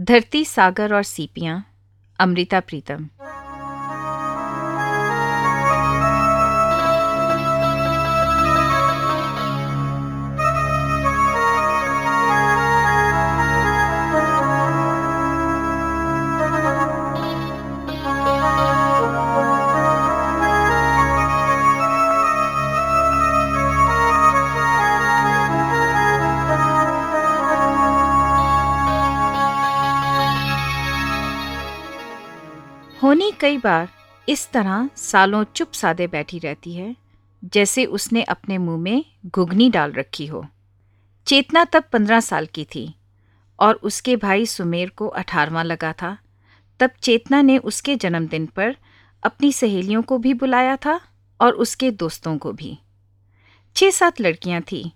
धरती सागर और सीपियाँ अमृता प्रीतम। कई बार इस तरह सालों चुप सादे बैठी रहती है, जैसे उसने अपने मुँह में घुगनी डाल रखी हो। चेतना तब पंद्रह साल की थी और उसके भाई सुमेर को अठारवा लगा था। तब चेतना ने उसके जन्मदिन पर अपनी सहेलियों को भी बुलाया था और उसके दोस्तों को भी। छः सात लड़कियाँ थीं।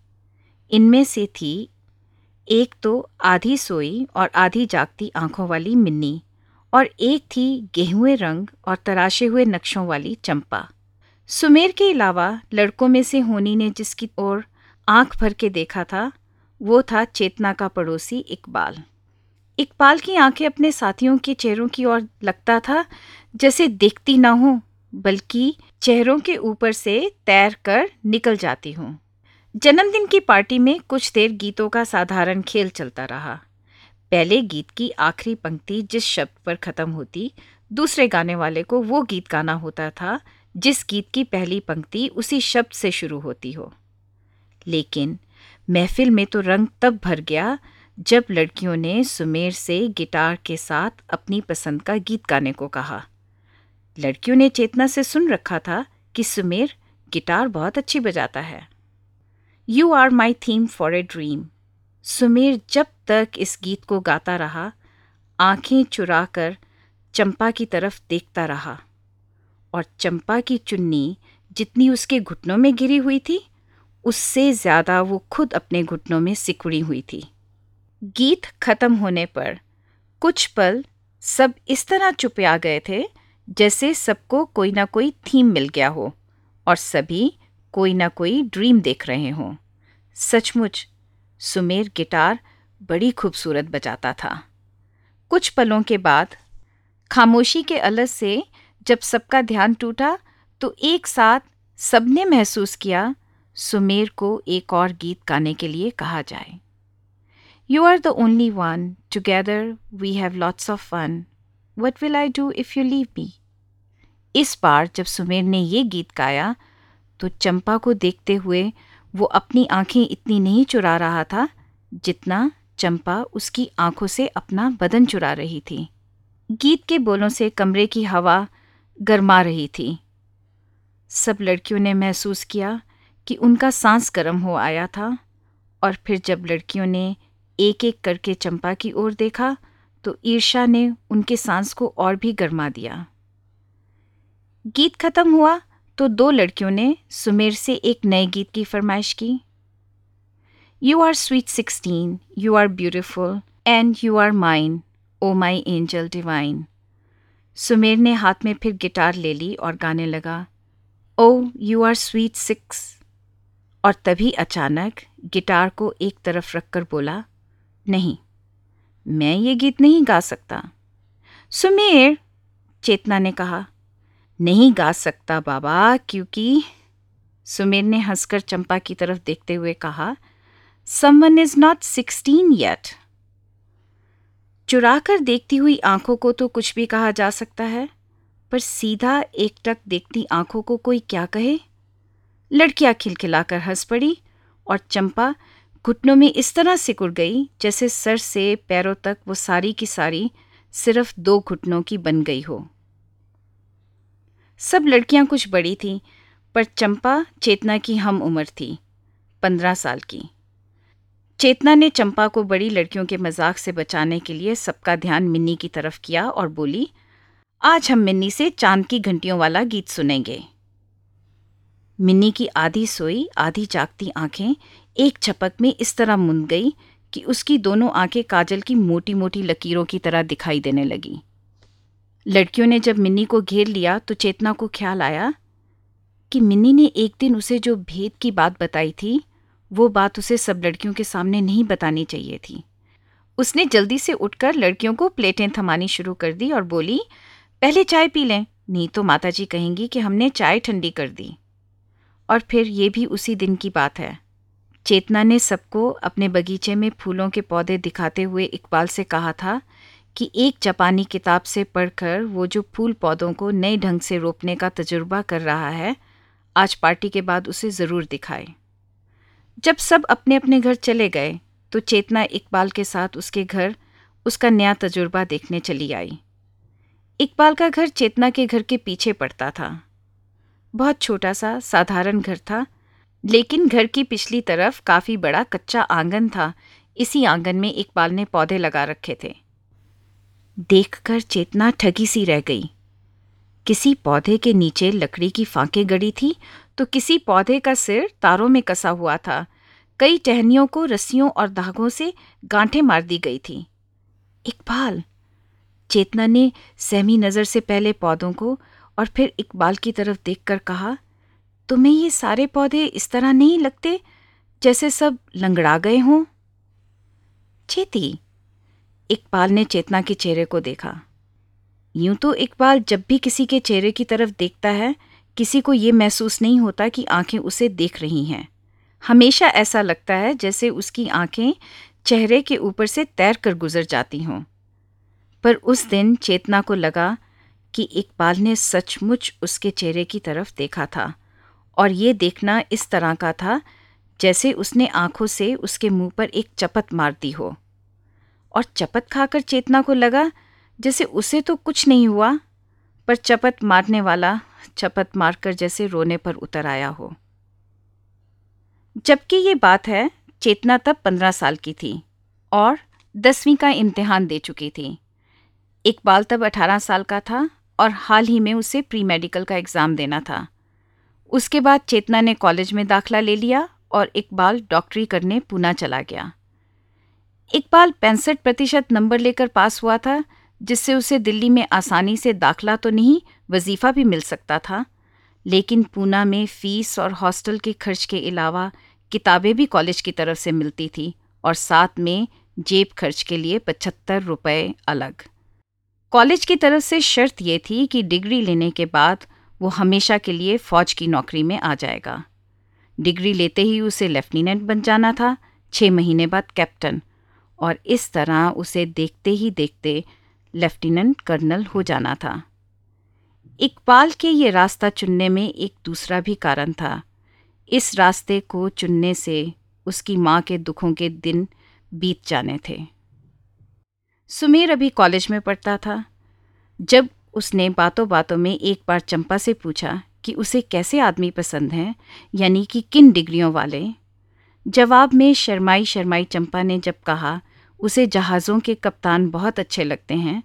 इनमें से थी, एक तो आधी सोई और आधी जागती आँखों वाली मिन्नी। और एक थी गेहुए रंग और तराशे हुए नक्शों वाली चंपा। सुमेर के अलावा लड़कों में से होनी ने जिसकी ओर आँख भर के देखा था, वो था चेतना का पड़ोसी इकबाल। इकबाल की आँखें अपने साथियों के चेहरों की ओर लगता था, जैसे देखती ना हो, बल्कि चेहरों के ऊपर से तैर कर निकल जाती हूँ। जन्मदिन की पार्टी में कुछ देर गीतों का साधारण खेल चलता रहा। पहले गीत की आखिरी पंक्ति जिस शब्द पर खत्म होती, दूसरे गाने वाले को वो गीत गाना होता था, जिस गीत की पहली पंक्ति उसी शब्द से शुरू होती हो। लेकिन महफिल में तो रंग तब भर गया जब लड़कियों ने सुमेर से गिटार के साथ अपनी पसंद का गीत गाने को कहा। लड़कियों ने चेतना से सुन रखा था कि सुमेर गिटार बहुत अच्छी बजाता है। You are my theme for a dream Sumer जब तक इस गीत को गाता रहा, आँखें चुराकर चंपा की तरफ़ देखता रहा। और चंपा की चुन्नी जितनी उसके घुटनों में गिरी हुई थी, उससे ज़्यादा वो खुद अपने घुटनों में सिकुड़ी हुई थी। गीत खत्म होने पर कुछ पल सब इस तरह चुप आ गए थे जैसे सबको कोई ना कोई थीम मिल गया हो और सभी कोई ना कोई ड्रीम देख रहे हों। सचमुच सुमेर गिटार बड़ी खूबसूरत बजाता था। कुछ पलों के बाद, खामोशी के अलस से जब सबका ध्यान टूटा तो एक साथ सबने महसूस किया, सुमेर को एक और गीत गाने के लिए कहा जाए। You are the only one together we have lots of fun what will I do if you leave me इस बार जब सुमेर ने ये गीत गाया तो चंपा को देखते हुए वो अपनी आँखें इतनी नहीं चुरा रहा था जितना चंपा उसकी आँखों से अपना बदन चुरा रही थी। गीत के बोलों से कमरे की हवा गर्मा रही थी। सब लड़कियों ने महसूस किया कि उनका सांस गर्म हो आया था और फिर जब लड़कियों ने एक एक करके चंपा की ओर देखा तो ईर्षा ने उनके सांस को और भी गर्मा दिया। गीत खत्म हुआ तो दो लड़कियों ने सुमेर से एक नए गीत की फरमाइश की। You are sweet sixteen you are beautiful and you are mine o my angel divine Sumer ने हाथ में फिर गिटार ले ली और गाने लगा। O you are sweet six और तभी अचानक गिटार को एक तरफ़ रखकर बोला, नहीं, मैं ये गीत नहीं गा सकता। सुमेर चेतना ने कहा नहीं गा सकता बाबा, क्योंकि सुमेर ने हंसकर चंपा की तरफ़ देखते हुए कहा someone is not sixteen yet चुरा कर देखती हुई आँखों को तो कुछ भी कहा जा सकता है, पर सीधा एकटक देखती आँखों को कोई क्या कहे? लड़कियाँ खिलखिलाकर हंस पड़ी और चंपा घुटनों में इस तरह सिकुड़ गई, जैसे सर से पैरों तक वो सारी की सारी सिर्फ़ दो घुटनों की बन गई हो। सब लड़कियाँ कुछ बड़ी थीं, पर चंपा चेतना की हम उम्र थी, पंद्रह साल की। चेतना ने चंपा को बड़ी लड़कियों के मज़ाक से बचाने के लिए सबका ध्यान मिन्नी की तरफ़ किया और बोली, आज हम मिन्नी से चाँद की घंटियों वाला गीत सुनेंगे। मिन्नी की आधी सोई, आधी जागती आँखें एक झपक में इस तरह मुंद गई कि उसकी दोनों आँखें काजल की मोटी मोटी लकीरों की तरह दिखाई देने लगी। लड़कियों ने जब मिन्नी को घेर लिया तो चेतना को ख्याल आया कि मिन्नी ने एक दिन उसे जो भेद की बात बताई थी, वो बात उसे सब लड़कियों के सामने नहीं बतानी चाहिए थी। उसने जल्दी से उठकर लड़कियों को प्लेटें थमानी शुरू कर दी और बोली, पहले चाय पी लें, नहीं तो माताजी कहेंगी कि हमने चाय ठंडी कर दी। और फिर ये भी उसी दिन की बात है। चेतना ने सबको अपने बगीचे में फूलों के पौधे दिखाते हुए इकबाल से कहा था कि एक जापानी किताब से पढ़कर वो जो फूल पौधों को नए ढंग से रोपने का तजुर्बा कर रहा है, आज पार्टी के बाद उसे ज़रूर दिखाए। जब सब अपने अपने घर चले गए तो चेतना इकबाल के साथ उसके घर, उसका नया तजुर्बा देखने चली आई। इकबाल का घर चेतना के घर के पीछे पड़ता था। बहुत छोटा सा, साधारण घर था, लेकिन घर की पिछली तरफ़ काफ़ी बड़ा कच्चा आँगन था। इसी आँगन में इकबाल ने पौधे लगा रखे थे। देखकर चेतना ठगी सी रह गई। किसी पौधे के नीचे लकड़ी की फांके गड़ी थी तो किसी पौधे का सिर तारों में कसा हुआ था। कई टहनियों को रस्सियों और धागों से गांठें मार दी गई थी। इकबाल! चेतना ने सहमी नज़र से पहले पौधों को और फिर इकबाल की तरफ़ देखकर कहा, तुम्हें ये सारे पौधे इस तरह नहीं लगते जैसे सब लंगड़ा गए हों? चेती इकबाल ने चेतना के चेहरे को देखा। यूँ तो इकबाल जब भी किसी के चेहरे की तरफ़ देखता है, किसी को ये महसूस नहीं होता कि आँखें उसे देख रही हैं। हमेशा ऐसा लगता है जैसे उसकी आँखें चेहरे के ऊपर से तैर कर गुजर जाती हों। पर उस दिन चेतना को लगा कि इकबाल ने सचमुच उसके चेहरे की तरफ़ देखा था, और ये देखना इस तरह का था जैसे उसने आँखों से उसके मुँह पर एक चपत मार दी हो। और चपत खाकर चेतना को लगा, जैसे उसे तो कुछ नहीं हुआ, पर चपत मारने वाला, चपत मारकर जैसे रोने पर उतर आया हो। जबकि ये बात है, चेतना तब पंद्रह साल की थी, और दसवीं का इम्तिहान दे चुकी थी। इकबाल तब अठारह साल का था, और हाल ही में उसे प्री मेडिकल का एग्ज़ाम देना था। उसके बाद चेतना ने कॉलेज में दाखला ले लिया, और इकबाल डॉक्टरी करने पूना चला गया। इकबाल पैंसठ प्रतिशत नंबर लेकर पास हुआ था, जिससे उसे दिल्ली में आसानी से दाखला तो नहीं, वजीफ़ा भी मिल सकता था। लेकिन पूना में फ़ीस और हॉस्टल के खर्च के अलावा किताबें भी कॉलेज की तरफ़ से मिलती थी और साथ में जेब खर्च के लिए पचहत्तर रुपये अलग। कॉलेज की तरफ़ से शर्त ये थी कि डिग्री लेने के बाद वो हमेशा के लिए फ़ौज की नौकरी में आ जाएगा। डिग्री लेते ही उसे लेफ्टिनेंट बन जाना था छः महीने बाद कैप्टन। और इस तरह उसे देखते ही देखते लेफ्टिनेंट कर्नल हो जाना था। इकबाल के ये रास्ता चुनने में एक दूसरा भी कारण था। इस रास्ते को चुनने से उसकी माँ के दुखों के दिन बीत जाने थे। सुमेर अभी कॉलेज में पढ़ता था। जब उसने बातों बातों में एक बार चंपा से पूछा कि उसे कैसे आदमी पसंद हैं, यानी कि किन डिग्रियों वाले जवाब में शर्माई शर्माई चंपा ने जब कहा, उसे जहाज़ों के कप्तान बहुत अच्छे लगते हैं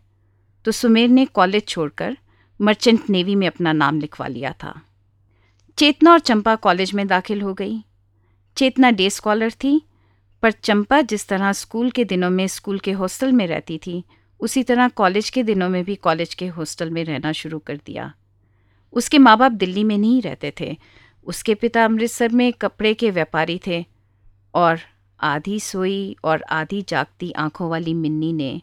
तो सुमेर ने कॉलेज छोड़कर मर्चेंट नेवी में अपना नाम लिखवा लिया था। चेतना और चंपा कॉलेज में दाखिल हो गई। चेतना डे स्कॉलर थी, पर चंपा जिस तरह स्कूल के दिनों में स्कूल के हॉस्टल में रहती थी, उसी तरह कॉलेज के दिनों में भी कॉलेज के हॉस्टल में रहना शुरू कर दिया। उसके माँ बाप दिल्ली में नहीं रहते थे। उसके पिता अमृतसर में कपड़े के व्यापारी थे। और आधी सोई और आधी जागती आँखों वाली मिन्नी ने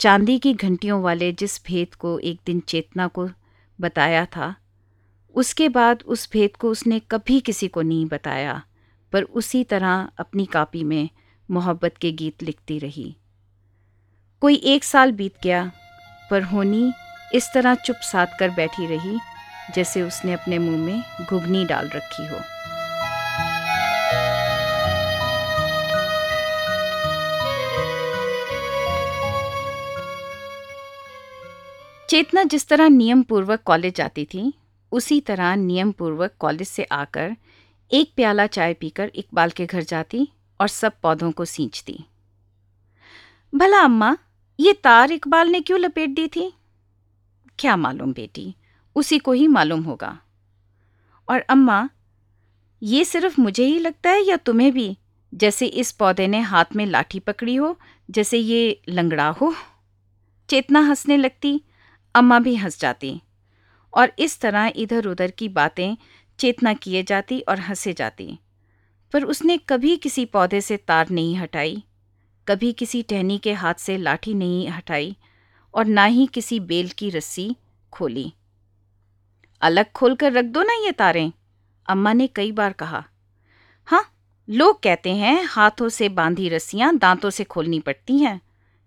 चांदी की घंटियों वाले जिस भेद को एक दिन चेतना को बताया था, उसके बाद उस भेद को उसने कभी किसी को नहीं बताया, पर उसी तरह अपनी कापी में मोहब्बत के गीत लिखती रही। कोई एक साल बीत गया, पर होनी इस तरह चुप साध कर बैठी रही, जैसे उसने अपने मुँह में घुगनी डाल रखी हो। चेतना जिस तरह नियम पूर्वक कॉलेज जाती थी, उसी तरह नियम पूर्वक कॉलेज से आकर एक प्याला चाय पीकर इकबाल के घर जाती और सब पौधों को सींचती। भला अम्मा, ये तार इकबाल ने क्यों लपेट दी थी? क्या मालूम बेटी, उसी को ही मालूम होगा। और अम्मा, ये सिर्फ़ मुझे ही लगता है या तुम्हें भी, जैसे इस पौधे ने हाथ में लाठी पकड़ी हो, जैसे ये लंगड़ा हो? चेतना हंसने लगती अम्मा भी हंस जाती और इस तरह इधर उधर की बातें चेतना किए जाती और हंसे जाती। पर उसने कभी किसी पौधे से तार नहीं हटाई, कभी किसी टहनी के हाथ से लाठी नहीं हटाई और ना ही किसी बेल की रस्सी खोली। अलग खोलकर रख दो ना ये तारें, अम्मा ने कई बार कहा। हाँ लोग कहते हैं हाथों से बांधी रस्सियाँ दांतों से खोलनी पड़ती हैं,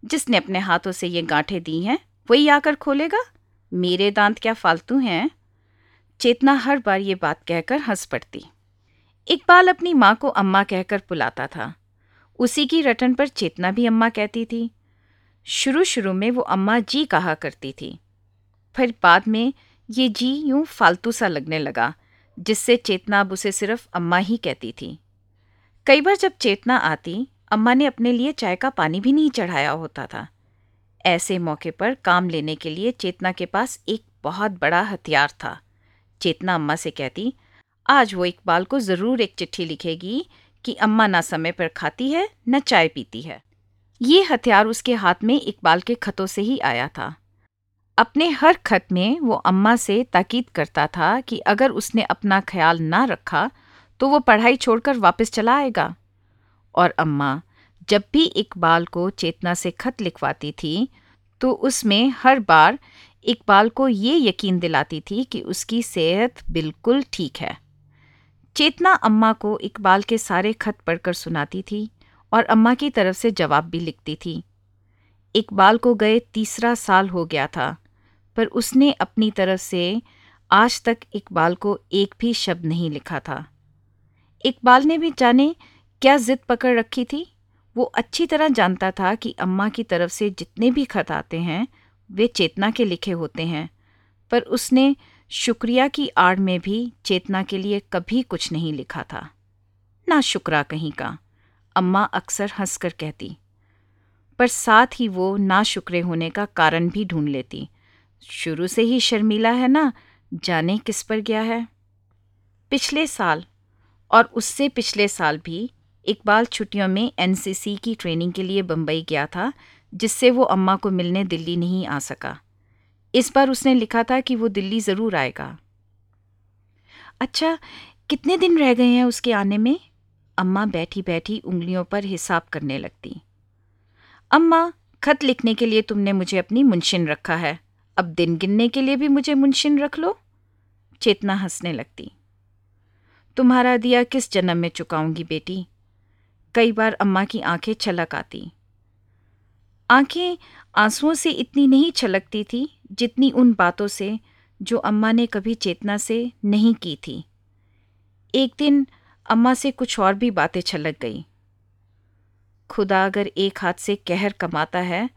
जिसने अपने हाथों से ये गांठें दी हैं। वही आकर खोलेगा? मेरे दांत क्या फालतू हैं? चेतना हर बार ये बात कहकर हंस पड़ती। इकबाल अपनी माँ को अम्मा कहकर बुलाता था। उसी की रटन पर चेतना भी अम्मा कहती थी। शुरू शुरू में वो अम्मा जी कहा करती थी। फिर बाद में ये जी यूँ फालतू सा लगने लगा, जिससे चेतना अब उसे सिर्फ़ अम्मा ही कहती थी। कई बार जब चेतना आती, अम्मा ने अपने लिए चाय का पानी भी नहीं चढ़ाया होता था। ऐसे मौके पर काम लेने के लिए चेतना के पास एक बहुत बड़ा हथियार था। चेतना अम्मा से कहती, आज वो इकबाल को ज़रूर एक चिट्ठी लिखेगी कि अम्मा ना समय पर खाती है, न चाय पीती है। ये हथियार उसके हाथ में इकबाल के खतों से ही आया था। अपने हर खत में वो अम्मा से ताकीद करता था कि अगर उसने अपना ख्याल ना रखा तो वो पढ़ाई छोड़कर वापस चला आएगा। और अम्मा जब भी इकबाल को चेतना से खत लिखवाती थी तो उसमें हर बार इकबाल को ये यकीन दिलाती थी कि उसकी सेहत बिल्कुल ठीक है। चेतना अम्मा को इकबाल के सारे खत पढ़कर सुनाती थी और अम्मा की तरफ़ से जवाब भी लिखती थी। इकबाल को गए तीसरा साल हो गया था, पर उसने अपनी तरफ़ से आज तक इकबाल को एक भी शब्द नहीं लिखा था। इकबाल ने भी जाने क्या जिद पकड़ रखी थी? वो अच्छी तरह जानता था कि अम्मा की तरफ़ से जितने भी खत आते हैं, वे चेतना के लिखे होते हैं। पर उसने शुक्रिया की आड़ में भी चेतना के लिए कभी कुछ नहीं लिखा था। ना शुक्रा कहीं का, अम्मा अक्सर हंसकर कहती। पर साथ ही वो ना शुक्रे होने का कारण भी ढूंढ लेती। शुरू से ही शर्मीला है ना, जाने किस पर गया है। पिछले साल, और उससे पिछले साल भी इकबाल छुट्टियों में एनसीसी की ट्रेनिंग के लिए बम्बई गया था, जिससे वो अम्मा को मिलने दिल्ली नहीं आ सका। इस बार उसने लिखा था कि वो दिल्ली ज़रूर आएगा। अच्छा कितने दिन रह गए हैं उसके आने में? अम्मा बैठी बैठी उंगलियों पर हिसाब करने लगती। अम्मा, खत लिखने के लिए तुमने मुझे अपनी मुंशिन रखा है। अब दिन गिनने के लिए भी मुझे मुंशिन रख लो। चेतना हंसने लगती। तुम्हारा दिया किस जन्म में चुकाऊँगी बेटी? कई बार अम्मा की आँखें छलक आती। आँखें आंसुओं से इतनी नहीं छलकती थी जितनी उन बातों से जो अम्मा ने कभी चेतना से नहीं की थी। एक दिन अम्मा से कुछ और भी बातें छलक गई। खुदा अगर एक हाथ से कहर कमाता है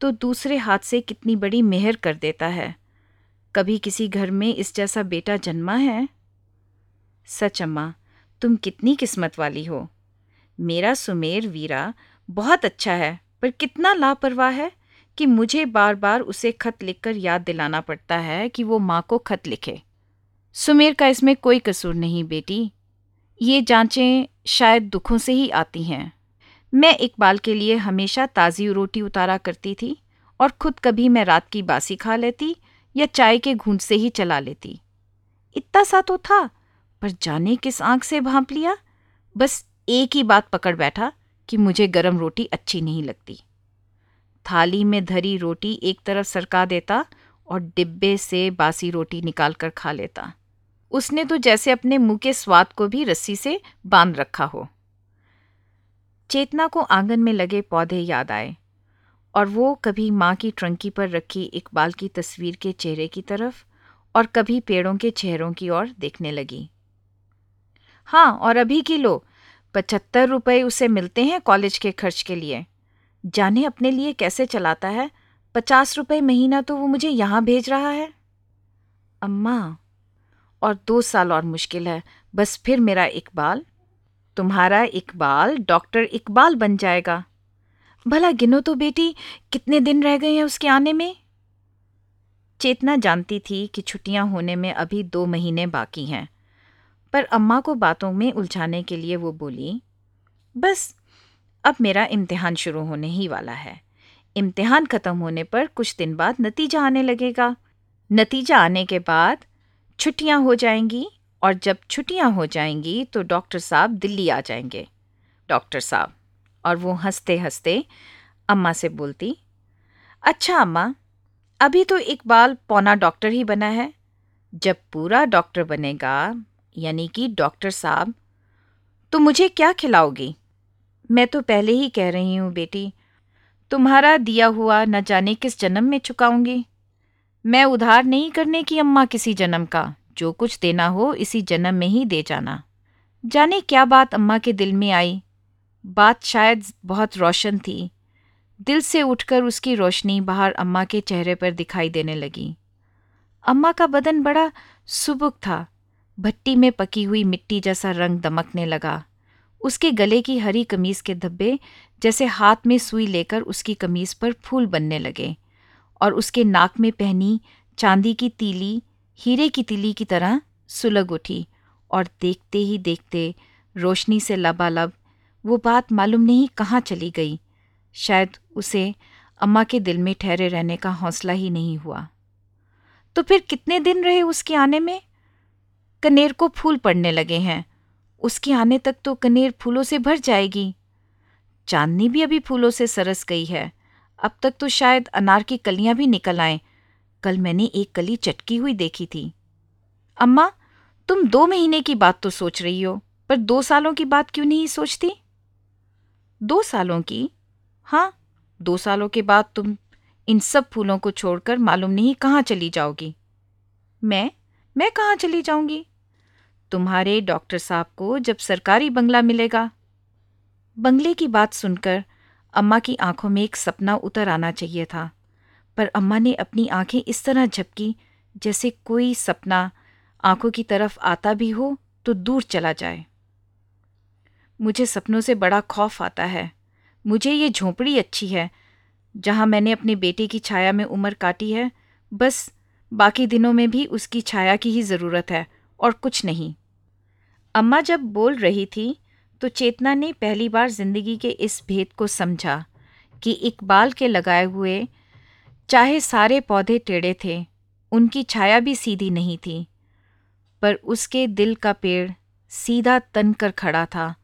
तो दूसरे हाथ से कितनी बड़ी मेहर कर देता है। कभी किसी घर में इस जैसा बेटा जन्मा है? सच अम्मा, तुम कितनी किस्मत वाली हो। मेरा सुमेर वीरा बहुत अच्छा है, पर कितना लापरवाह है कि मुझे बार बार उसे खत लिखकर याद दिलाना पड़ता है कि वो माँ को खत लिखे। सुमेर का इसमें कोई कसूर नहीं बेटी। ये जांचें शायद दुखों से ही आती हैं। मैं इकबाल के लिए हमेशा ताज़ी रोटी उतारा करती थी और खुद कभी मैं रात की बासी खा लेती या चाय के घूंट से ही चला लेती। इतना सा तो था, पर जाने किस आँख से भांप लिया? बस एक ही बात पकड़ बैठा कि मुझे गरम रोटी अच्छी नहीं लगती। थाली में धरी रोटी एक तरफ़ सरका देता और डिब्बे से बासी रोटी निकाल कर खा लेता। उसने तो जैसे अपने मुँह के स्वाद को भी रस्सी से बाँध रखा हो। चेतना को आँगन में लगे पौधे याद आए और वो कभी माँ की ट्रंकी पर रखी इकबाल की तस्वीर के चेहरे की तरफ़ और कभी पेड़ों के चेहरों की ओर देखने लगी। हाँ और अभी की लो पचहत्तर रुपए उसे मिलते हैं कॉलेज के खर्च के लिए। जाने अपने लिए कैसे चलाता है? पचास रुपए महीना तो वो मुझे यहाँ भेज रहा है। अम्मा, और दो साल और मुश्किल है। बस फिर मेरा इकबाल। तुम्हारा इकबाल डॉक्टर इकबाल बन जाएगा। भला गिनो तो बेटी, कितने दिन रह गए हैं उसके आने में? चेतना जानती थी कि छुट्टियाँ होने में अभी दो महीने बाकी हैं। पर अम्मा को बातों में उलझाने के लिए वो बोली, बस, अब मेरा इम्तिहान शुरू होने ही वाला है। इम्तिहान ख़त्म होने पर कुछ दिन बाद नतीजा आने लगेगा। नतीजा आने के बाद छुट्टियाँ हो जाएँगी और जब छुट्टियाँ हो जाएँगी तो डॉक्टर साहब दिल्ली आ जाएँगे। डॉक्टर साहब। और वो हँसते हँसते अम्मा से बोलती अच्छा अम्मा, अभी तो इकबाल पौना डॉक्टर ही बना है। जब पूरा डॉक्टर बनेगा यानी कि डॉक्टर साहब तो मुझे क्या खिलाओगी? मैं तो पहले ही कह रही हूँ बेटी, तुम्हारा दिया हुआ न जाने किस जन्म में चुकाऊँगी। मैं उधार नहीं करने की अम्मा किसी जन्म का, जो कुछ देना हो इसी जन्म में ही दे जाना। जाने क्या बात अम्मा के दिल में आई। बात शायद बहुत रोशन थी। दिल से उठकर उसकी रोशनी बाहर अम्मा के चेहरे पर दिखाई देने लगी। अम्मा का बदन बड़ा सुबुक था। भट्टी में पकी हुई मिट्टी जैसा रंग दमकने लगा। उसके गले की हरी कमीज के धब्बे जैसे हाथ में सुई लेकर उसकी कमीज पर फूल बनने लगे और उसके नाक में पहनी चांदी की तीली, हीरे की तीली की तरह सुलग उठी और देखते ही देखते रोशनी से लबालब वो बात मालूम नहीं कहाँ चली गई। शायद उसे अम्मा के दिल में ठहरे रहने का हौसला ही नहीं हुआ। तो फिर कितने दिन रहे उसके आने में? कनेर को फूल पड़ने लगे हैं। उसके आने तक तो कनेर फूलों से भर जाएगी। चांदनी भी अभी फूलों से सरस गई है। अब तक तो शायद अनार की कलियाँ भी निकल आए। कल मैंने एक कली चटकी हुई देखी थी। अम्मा, तुम दो महीने की बात तो सोच रही हो, पर दो सालों की बात क्यों नहीं सोचती? दो सालों की? हाँ दो सालों के बाद तुम इन सब फूलों को छोड़कर मालूम नहीं कहाँ चली जाओगी। मैं? मैं कहाँ चली जाऊँगी? तुम्हारे डॉक्टर साहब को जब सरकारी बंगला मिलेगा। बंगले की बात सुनकर अम्मा की आँखों में एक सपना उतर आना चाहिए था, पर अम्मा ने अपनी आँखें इस तरह झपकी, जैसे कोई सपना आँखों की तरफ़ आता भी हो तो दूर चला जाए। मुझे सपनों से बड़ा खौफ आता है। मुझे ये झोंपड़ी अच्छी है, जहाँ मैंने अपने बेटे की छाया में उम्र काटी है। बस बाकी दिनों में भी उसकी छाया की ही ज़रूरत है और कुछ नहीं। अम्मा जब बोल रही थी तो चेतना ने पहली बार ज़िंदगी के इस भेद को समझा कि इकबाल के लगाए हुए, चाहे सारे पौधे टेढ़े थे, उनकी छाया भी सीधी नहीं थी। पर उसके दिल का पेड़ सीधा तन कर खड़ा था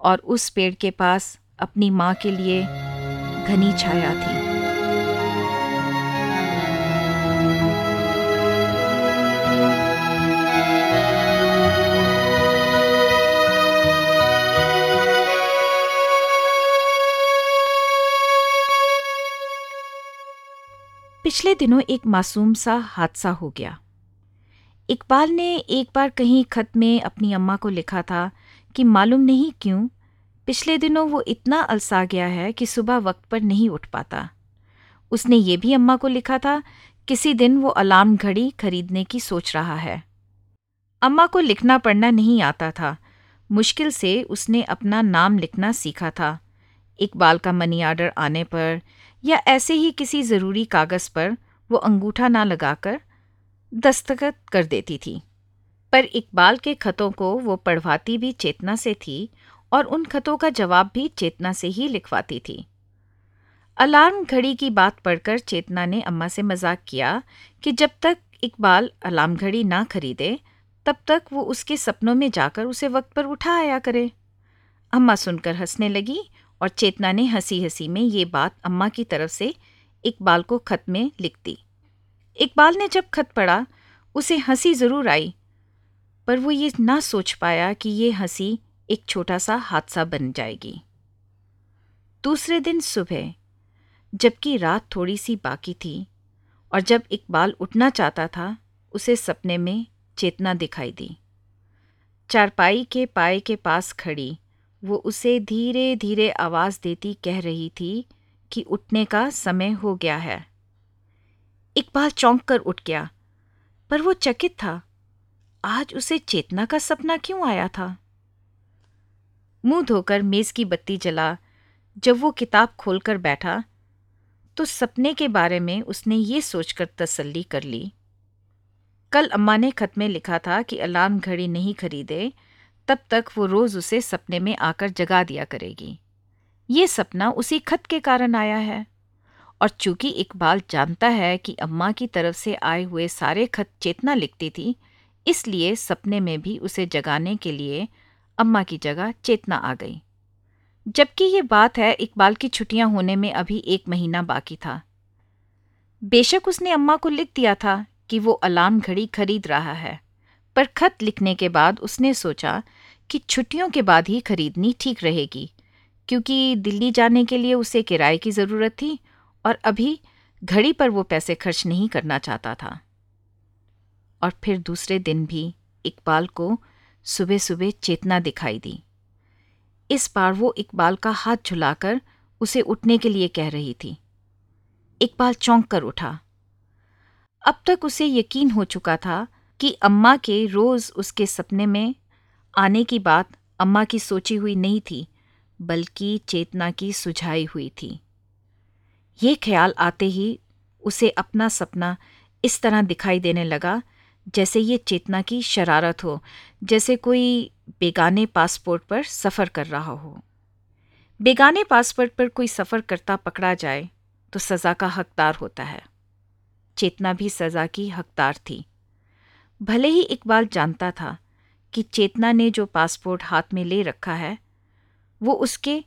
और उस पेड़ के पास अपनी माँ के लिए घनी छाया थी। पिछले दिनों एक मासूम सा हादसा हो गया। इकबाल ने एक बार कहीं खत में अपनी अम्मा को लिखा था कि मालूम नहीं क्यों, पिछले दिनों वो इतना अलसा गया है कि सुबह वक्त पर नहीं उठ पाता। उसने ये भी अम्मा को लिखा था, किसी दिन वो अलार्म घड़ी खरीदने की सोच रहा है। अम्मा को लिखना पढ़ना नहीं आता था। मुश्किल से उसने अपना नाम लिखना सीखा था। इकबाल का मनी आर्डर आने पर या ऐसे ही किसी ज़रूरी कागज़ पर वो अंगूठा ना लगाकर दस्तखत कर देती थी। पर इकबाल के खतों को वो पढ़वाती भी चेतना से थी और उन खतों का जवाब भी चेतना से ही लिखवाती थी। अलार्म घड़ी की बात पढ़कर चेतना ने अम्मा से मज़ाक किया कि जब तक इकबाल अलार्म घड़ी ना खरीदे, तब तक वो उसके सपनों में जाकर उसे वक्त पर उठा आया करे। अम्मा सुनकर हंसने लगी और चेतना ने हँसी हँसी में ये बात अम्मा की तरफ़ से इकबाल को खत में लिख दी इकबाल ने जब खत पढ़ा, उसे हँसी ज़रूर आई, पर वो ये ना सोच पाया कि ये हँसी एक छोटा सा हादसा बन जाएगी। दूसरे दिन सुबह, जबकि रात थोड़ी सी बाकी थी और जब इकबाल उठना चाहता था, उसे सपने में चेतना दिखाई दी। चारपाई के पाए के पास खड़ी वो उसे धीरे धीरे आवाज़ देती कह रही थी कि उठने का समय हो गया है। इकबाल चौंक कर उठ गया, पर वो चकित था। आज उसे चेतना का सपना क्यों आया था? मुँह धोकर मेज की बत्ती जला। जब वो किताब खोलकर बैठा तो सपने के बारे में उसने ये सोचकर तसल्ली कर ली। कल अम्मा ने खत में लिखा था कि अलार्म घड़ी नहीं खरीदे तब तक वो रोज उसे सपने में आकर जगा दिया करेगी। ये सपना उसी खत के कारण आया है। और चूँकि इकबाल जानता है कि अम्मा की तरफ़ से आए हुए सारे खत चेतना लिखती थी, इसलिए सपने में भी उसे जगाने के लिए अम्मा की जगह चेतना आ गई। जबकि ये बात है, इकबाल की छुट्टियाँ होने में अभी एक महीना बाकी था। बेशक उसने अम्मा को लिख दिया था कि वो अलार्म घड़ी खरीद रहा है, पर खत लिखने के बाद उसने सोचा कि छुट्टियों के बाद ही खरीदनी ठीक रहेगी, क्योंकि दिल्ली जाने के लिए उसे किराए की ज़रूरत थी और अभी घड़ी पर वो पैसे खर्च नहीं करना चाहता था। और फिर दूसरे दिन भी इकबाल को सुबह सुबह चेतना दिखाई दी। इस बार वो इकबाल का हाथ झुलाकर उसे उठने के लिए कह रही थी। इकबाल चौंक कर उठा। अब तक उसे यकीन हो चुका था कि अम्मा के रोज उसके सपने में आने की बात अम्मा की सोची हुई नहीं थी, बल्कि चेतना की सुझाई हुई थी। ये ख्याल आते ही उसे अपना सपना इस तरह दिखाई देने लगा, जैसे ये चेतना की शरारत हो, जैसे कोई बेगाने पासपोर्ट पर सफ़र कर रहा हो। बेगाने पासपोर्ट पर कोई सफ़र करता पकड़ा जाए तो सज़ा का हकदार होता है। चेतना भी सज़ा की हकदार थी। भले ही इकबाल जानता था कि चेतना ने जो पासपोर्ट हाथ में ले रखा है, वो उसके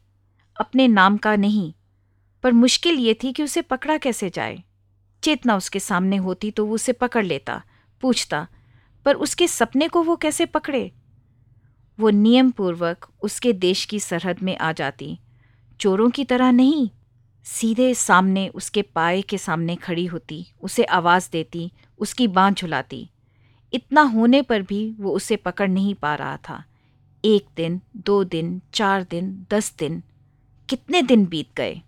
अपने नाम का नहीं, पर मुश्किल ये थी कि उसे पकड़ा कैसे जाए। चेतना उसके सामने होती तो वो उसे पकड़ लेता, पूछता, पर उसके सपने को वो कैसे पकड़े? वो नियम पूर्वक उसके देश की सरहद में आ जाती। चोरों की तरह नहीं, सीधे सामने उसके पाए के सामने खड़ी होती, उसे आवाज़ देती, उसकी बाँह झुलाती। इतना होने पर भी वो उसे पकड़ नहीं पा रहा था। एक दिन, दो दिन, चार दिन, दस दिन, कितने दिन बीत गए।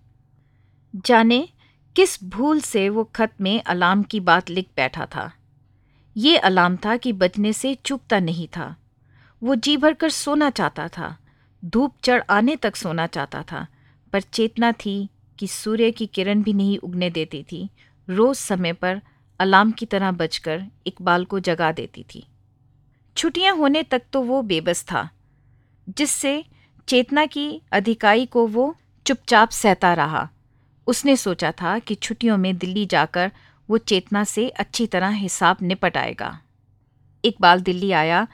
जाने किस भूल से वो खत में अलार्म की बात लिख बैठा था। ये अलार्म था कि बजने से चूकता नहीं था। वो जी भर कर सोना चाहता था। धूप चढ़ आने तक सोना चाहता था। पर चेतना थी कि सूर्य की किरण भी नहीं उगने देती थी। रोज समय पर अलार्म की तरह बजकर इकबाल को जगा देती थी। छुट्टियाँ होने तक तो वो बेबस था, जिससे चेतना की अधिकाई को वो चुपचाप सहता रहा। उसने सोचा था कि छुट्टियों में दिल्ली जाकर वो चेतना से अच्छी तरह हिसाब निपट आएगा। इकबाल दिल्ली आया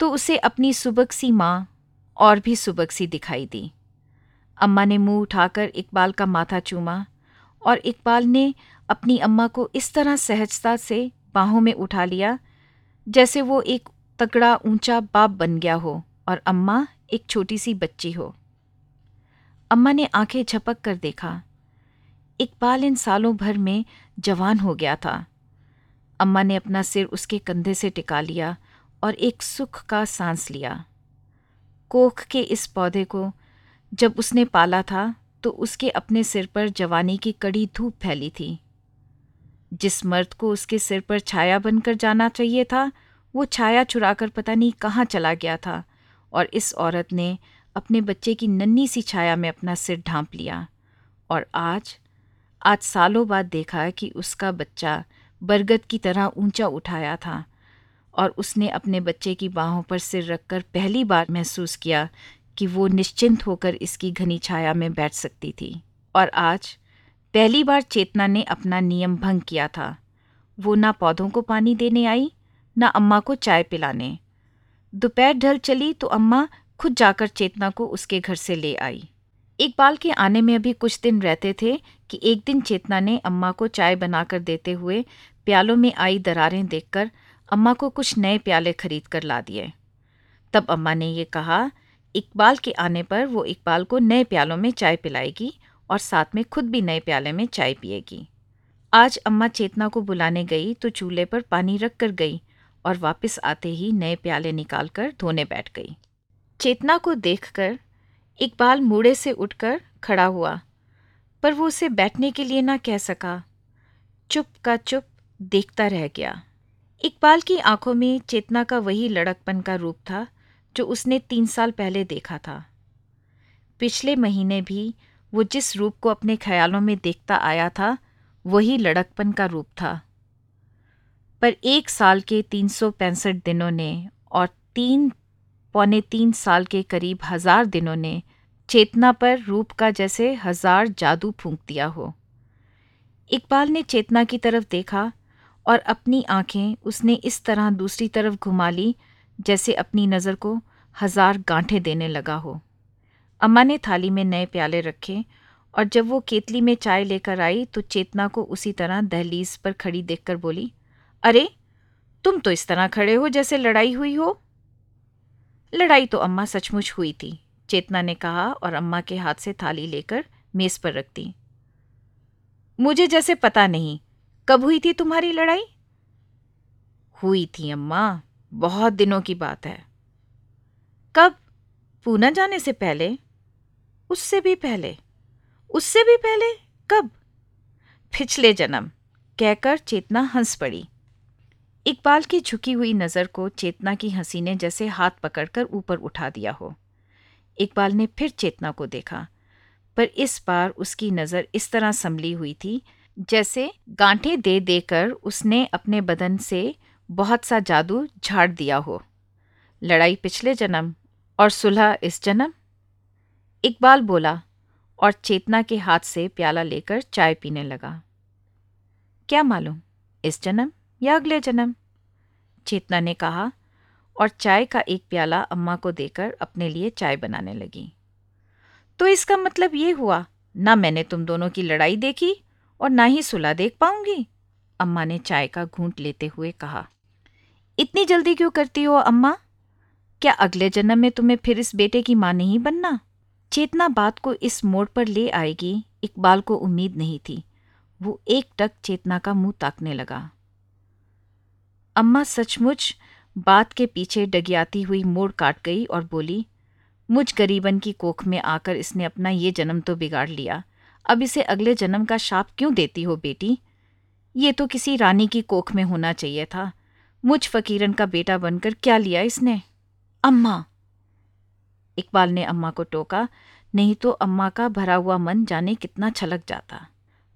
तो उसे अपनी सुबक सी माँ और भी सुबक सी दिखाई दी। अम्मा ने मुँह उठाकर इकबाल का माथा चूमा और इकबाल ने अपनी अम्मा को इस तरह सहजता से बाहों में उठा लिया, जैसे वो एक तगड़ा ऊँचा बाप बन गया हो और अम्मा एक छोटी सी बच्ची हो। अम्मा ने आँखें झपक कर देखा। इकबाल इन सालों भर में जवान हो गया था। अम्मा ने अपना सिर उसके कंधे से टिका लिया और एक सुख का सांस लिया। कोख के इस पौधे को जब उसने पाला था तो उसके अपने सिर पर जवानी की कड़ी धूप फैली थी। जिस मर्द को उसके सिर पर छाया बनकर जाना चाहिए था, वो छाया चुराकर पता नहीं कहाँ चला गया था और इस औरत ने अपने बच्चे की नन्ही सी छाया में अपना सिर ढांप लिया। और आज आज सालों बाद देखा कि उसका बच्चा बरगद की तरह ऊँचा उठाया था और उसने अपने बच्चे की बाहों पर सिर रखकर पहली बार महसूस किया कि वो निश्चिंत होकर इसकी घनी छाया में बैठ सकती थी। और आज पहली बार चेतना ने अपना नियम भंग किया था। वो ना पौधों को पानी देने आई, ना अम्मा को चाय पिलाने। दोपहर ढल चली तो अम्मा खुद जाकर चेतना को उसके घर से ले आई। इकबाल के आने में अभी कुछ दिन रहते थे कि एक दिन चेतना ने अम्मा को चाय बनाकर देते हुए प्यालों में आई दरारें देखकर अम्मा को कुछ नए प्याले खरीद कर ला दिए। तब अम्मा ने ये कहा इकबाल के आने पर वो इकबाल को नए प्यालों में चाय पिलाएगी और साथ में खुद भी नए प्याले में चाय पिएगी। आज अम्मा चेतना को बुलाने गई तो चूल्हे पर पानी रख कर गई और वापस आते ही नए प्याले निकाल कर धोने बैठ गई। चेतना को देखकर इकबाल मूड़े से उठकर खड़ा हुआ, पर वो उसे बैठने के लिए ना कह सका। चुप का चुप देखता रह गया। इकबाल की आँखों में चेतना का वही लड़कपन का रूप था जो उसने तीन साल पहले देखा था। पिछले महीने भी वो जिस रूप को अपने ख्यालों में देखता आया था, वही लड़कपन का रूप था। पर एक साल के तीन सौ पैंसठ दिनों ने और तीन, पौने तीन साल के करीब हज़ार दिनों ने चेतना पर रूप का जैसे हज़ार जादू फूंक दिया हो। इकबाल ने चेतना की तरफ़ देखा और अपनी आँखें उसने इस तरह दूसरी तरफ़ घुमा ली जैसे अपनी नज़र को हज़ार गांठें देने लगा हो। अम्मा ने थाली में नए प्याले रखे और जब वो केतली में चाय लेकर आई तो चेतना को उसी तरह दहलीज पर खड़ी देखकर बोली, अरे, तुम तो इस तरह खड़े हो जैसे लड़ाई हुई हो? लड़ाई तो अम्मा सचमुच हुई थी, चेतना ने कहा और अम्मा के हाथ से थाली लेकर मेज पर रख दी। मुझे जैसे पता नहीं, कब हुई थी तुम्हारी लड़ाई? हुई थी अम्मा, बहुत दिनों की बात है। कब? पूना जाने से पहले? उससे भी पहले। उससे भी पहले? कब? पिछले जन्म, कहकर चेतना हंस पड़ी। इकबाल की झुकी हुई नज़र को चेतना की हँसी ने जैसे हाथ पकड़कर ऊपर उठा दिया हो। इकबाल ने फिर चेतना को देखा, पर इस बार उसकी नज़र इस तरह संभली हुई थी, जैसे गांठें दे देकर उसने अपने बदन से बहुत सा जादू झाड़ दिया हो। लड़ाई पिछले जन्म और सुलह इस जन्म? इकबाल बोला और चेतना के हाथ से प्याला लेकर चाय पीने लगा। क्या मालूम, इस जन्म या अगले जन्म? चेतना ने कहा और चाय का एक प्याला अम्मा को देकर अपने लिए चाय बनाने लगी। तो इसका मतलब ये हुआ, ना मैंने तुम दोनों की लड़ाई देखी और ना ही सुलह देख पाऊँगी? अम्मा ने चाय का घूंट लेते हुए कहा। इतनी जल्दी क्यों करती हो अम्मा? क्या अगले जन्म में तुम्हें फिर इस बेटे की माँ नहीं बनना? चेतना बात को इस मोड़ पर ले आएगी, इकबाल को उम्मीद नहीं थी। वो एक टक चेतना का मुँह ताकने लगा। अम्मा सचमुच बात के पीछे डगियाती हुई मोड़ काट गई और बोली, मुझ गरीबन की कोख में आकर इसने अपना ये जन्म तो बिगाड़ लिया। अब इसे अगले जन्म का शाप क्यों देती हो बेटी? ये तो किसी रानी की कोख में होना चाहिए था। मुझ फकीरन का बेटा बनकर क्या लिया इसने? अम्मा इकबाल ने अम्मा को टोका, नहीं तो अम्मा का भरा हुआ मन जाने कितना छलक जाता।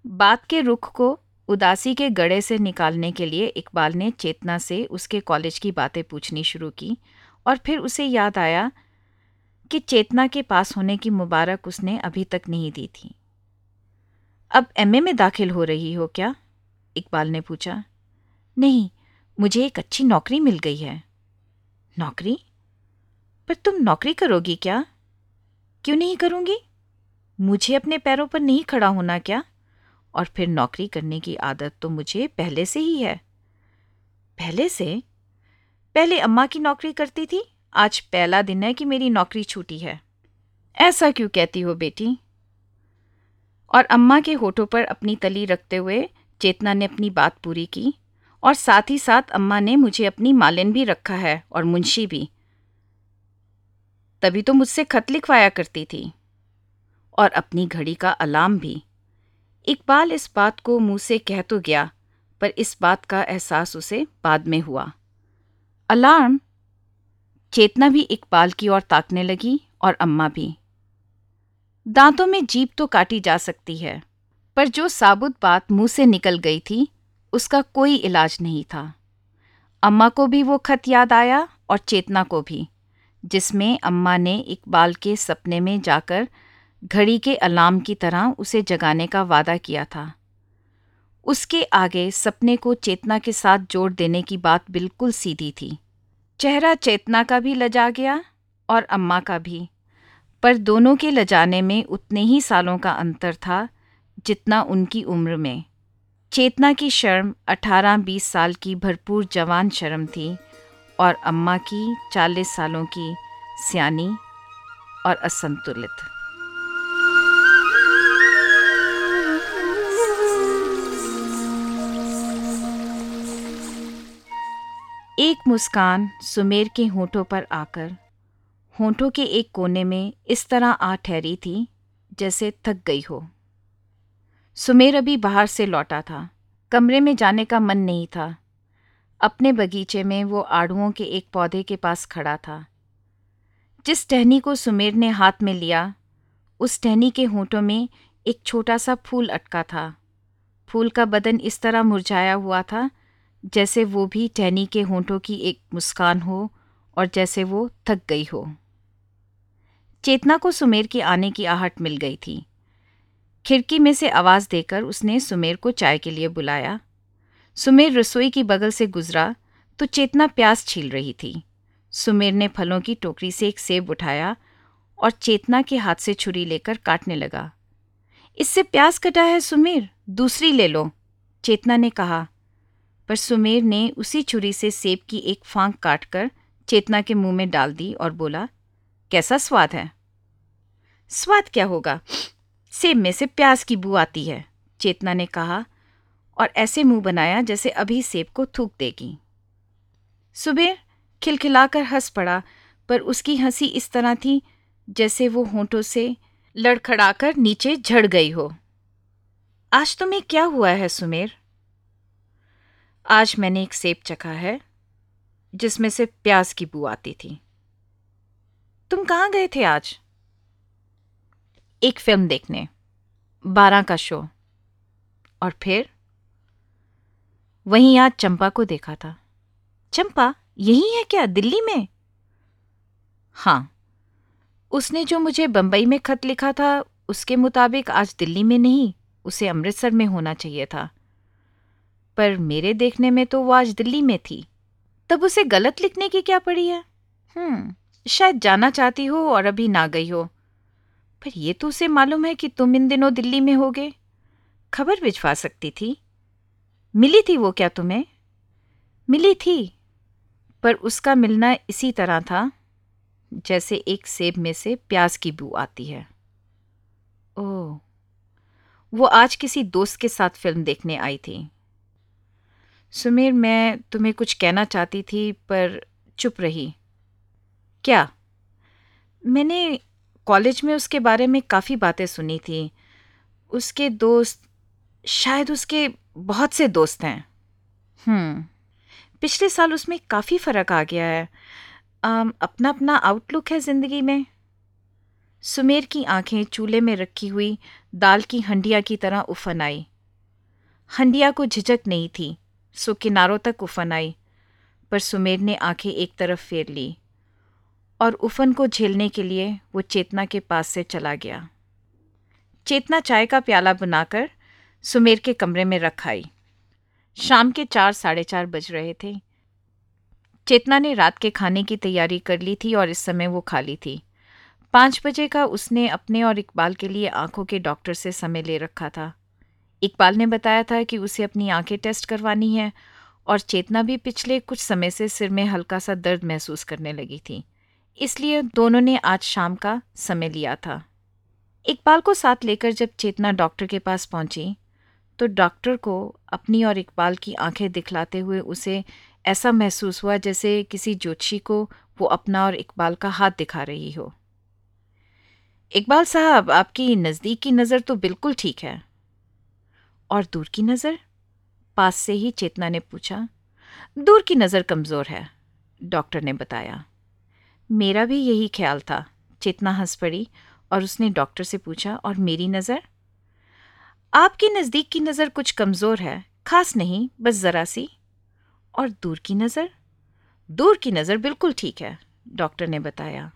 बात के रुख को उदासी के गड़े से निकालने के लिए इकबाल ने चेतना से उसके कॉलेज की बातें पूछनी शुरू की और फिर उसे याद आया कि चेतना के पास होने की मुबारक उसने अभी तक नहीं दी थी। अब एमए में दाखिल हो रही हो क्या? इकबाल ने पूछा। नहीं, मुझे एक अच्छी नौकरी मिल गई है। नौकरी? पर तुम नौकरी करोगी क्या? क्यों नहीं करूँगी? मुझे अपने पैरों पर नहीं खड़ा होना क्या? और फिर नौकरी करने की आदत तो मुझे पहले से ही है। पहले से? पहले अम्मा की नौकरी करती थी। आज पहला दिन है कि मेरी नौकरी छूटी है। ऐसा क्यों कहती हो बेटी? और अम्मा के होठों पर अपनी तली रखते हुए चेतना ने अपनी बात पूरी की। और साथ ही साथ अम्मा ने मुझे अपनी मालिन भी रखा है और मुंशी भी। तभी तो मुझसे खत लिखवाया करती थी। और अपनी घड़ी का अलार्म भी। इकबाल इस बात को मुँह से कह तो गया, पर इस बात का एहसास उसे बाद में हुआ। अलार्म? चेतना भी इकबाल की ओर ताकने लगी और अम्मा भी। दांतों में जीप तो काटी जा सकती है, पर जो साबुत बात मुँह से निकल गई थी, उसका कोई इलाज नहीं था। अम्मा को भी वो खत याद आया और चेतना को भी। जिसमें अम्मा ने इकबाल के सपने में जाकर घड़ी के अलार्म की तरह उसे जगाने का वादा किया था। उसके आगे सपने को चेतना के साथ जोड़ देने की बात बिल्कुल सीधी थी। चेहरा चेतना का भी लजा गया और अम्मा का भी। पर दोनों के लजाने में उतने ही सालों का अंतर था जितना उनकी उम्र में। चेतना की शर्म 18-20 साल की भरपूर जवान शर्म थी। और अम्मा की 40 सालों की सियानी और असंतुलित। एक मुस्कान सुमेर के होठों पर आकर, होठों के एक कोने में इस तरह आ ठहरी थी, जैसे थक गई हो। सुमेर अभी बाहर से लौटा था, कमरे में जाने का मन नहीं था। अपने बगीचे में वो आड़ुओं के एक पौधे के पास खड़ा था। जिस टहनी को सुमेर ने हाथ में लिया, उस टहनी के होठों में एक छोटा सा फूल अटका था। फूल का बदन इस तरह मुरझाया हुआ था, जैसे वो भी टहनी के होंठों की एक मुस्कान हो और जैसे वो थक गई हो। चेतना को सुमेर के आने की आहट मिल गई थी। खिड़की में से आवाज़ देकर उसने सुमेर को चाय के लिए बुलाया। सुमेर रसोई की बगल से गुजरा तो चेतना प्यास छील रही थी। सुमेर ने फलों की टोकरी से एक सेब उठाया और चेतना के हाथ से छुरी लेकर काटने लगा। इससे प्याज कटा है सुमेर, दूसरी ले लो, चेतना ने कहा। पर सुमेर ने उसी छुरी से सेब की एक फांक काटकर चेतना के मुँह में डाल दी और बोला, कैसा स्वाद है? स्वाद क्या होगा? सेब में से प्याज की बू आती है, चेतना ने कहा। और ऐसे मुँह बनाया जैसे अभी सेब को थूक देगी। सुबह खिलखिलाकर हंस पड़ा, पर उसकी हँसी इस तरह थी जैसे वो होंठों से लड़खड़ाकर नीचे झड़ गई हो। आज तुम्हें क्या हुआ है सुमेर? आज मैंने एक सेब चखा है, जिसमें से प्याज की बू आती थी। तुम कहाँ गए थे आज? एक फ़िल्म देखने, बारह का शो। और फिर? वहीं आज चंपा को देखा था। चंपा, यही है क्या? दिल्ली में? हाँ। उसने जो मुझे बंबई में खत लिखा था, उसके मुताबिक आज दिल्ली में नहीं, उसे अमृतसर में होना चाहिए था। पर मेरे देखने में तो वो आज दिल्ली में थी। तब उसे गलत लिखने की क्या पड़ी है? हम्म शायद जाना चाहती हो और अभी ना गई हो। पर यह तो उसे मालूम है कि तुम इन दिनों दिल्ली में होगे। खबर भिजवा सकती थी। मिली थी वो क्या तुम्हें? मिली थी, पर उसका मिलना इसी तरह था जैसे एक सेब में से प्याज की बू आती है। ओह, वो आज किसी दोस्त के साथ फ़िल्म देखने आई थी। सुमीर, मैं तुम्हें कुछ कहना चाहती थी, पर चुप रही। क्या? मैंने कॉलेज में उसके बारे में काफ़ी बातें सुनी थी। उसके दोस्त शायद उसके बहुत से दोस्त हैं। हम्म। पिछले साल उसमें काफ़ी फ़र्क आ गया है। आम, अपना अपना आउटलुक है ज़िंदगी में। सुमेर की आँखें चूल्हे में रखी हुई दाल की हंडिया की तरह उफन आई। हंडिया को झिझक नहीं थी सो किनारों तक उफन आई। पर सुमेर ने आँखें एक तरफ़ फेर ली और उफन को झेलने के लिए वो चेतना के पास से चला गया। चेतना चाय का प्याला बनाकर सुमेर के कमरे में रखाई शाम के चार, साढ़े चार बज रहे थे। चेतना ने रात के खाने की तैयारी कर ली थी और इस समय वो खाली थी। पाँच बजे का उसने अपने और इकबाल के लिए आँखों के डॉक्टर से समय ले रखा था। इकबाल ने बताया था कि उसे अपनी आँखें टेस्ट करवानी है और चेतना भी पिछले कुछ समय से सिर में हल्का सा दर्द महसूस करने लगी थी। इसलिए दोनों ने आज शाम का समय लिया था। इकबाल को साथ लेकर जब चेतना डॉक्टर के पास पहुँची तो डॉक्टर को अपनी और इकबाल की आँखें दिखलाते हुए उसे ऐसा महसूस हुआ जैसे किसी ज्योतिषी को वो अपना और इकबाल का हाथ दिखा रही हो। इकबाल साहब, आपकी नज़दीक की नज़र तो बिल्कुल ठीक है। और दूर की नज़र? पास से ही चेतना ने पूछा। दूर की नज़र कमज़ोर है, डॉक्टर ने बताया। मेरा भी यही ख्याल था। चेतना हंस पड़ी और उसने डॉक्टर से पूछा, और मेरी नज़र? आपकी नज़दीक की नज़र कुछ कमज़ोर है। खास नहीं, बस ज़रा सी। और दूर की नज़र? दूर की नज़र बिल्कुल ठीक है, डॉक्टर ने बताया।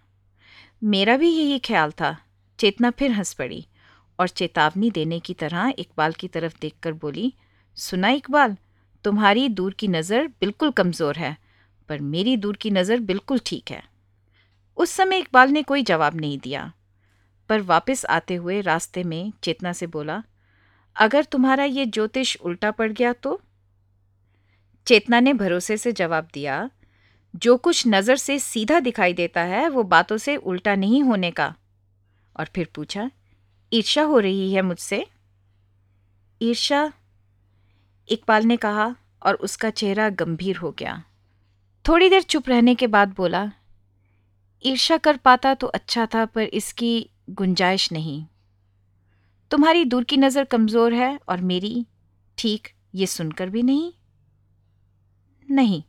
मेरा भी यही ख्याल था। चेतना फिर हंस पड़ी और चेतावनी देने की तरह इकबाल की तरफ़ देखकर बोली, सुना इकबाल, तुम्हारी दूर की नज़र बिल्कुल कमज़ोर है, पर मेरी दूर की नज़र बिल्कुल ठीक है। उस समय इकबाल ने कोई जवाब नहीं दिया, पर वापस आते हुए रास्ते में चेतना से बोला अगर तुम्हारा ये ज्योतिष उल्टा पड़ गया तो? चेतना ने भरोसे से जवाब दिया, जो कुछ नज़र से सीधा दिखाई देता है, वो बातों से उल्टा नहीं होने का। और फिर पूछा ईर्षा हो रही है मुझसे? ईर्षा इकबाल ने कहा और उसका चेहरा गंभीर हो गया। थोड़ी देर चुप रहने के बाद बोला ईर्षा कर पाता तो अच्छा था, पर इसकी गुंजाइश नहीं। तुम्हारी दूर की नज़र कमज़ोर है और मेरी, ठीक, ये सुनकर भी नहीं? नहीं।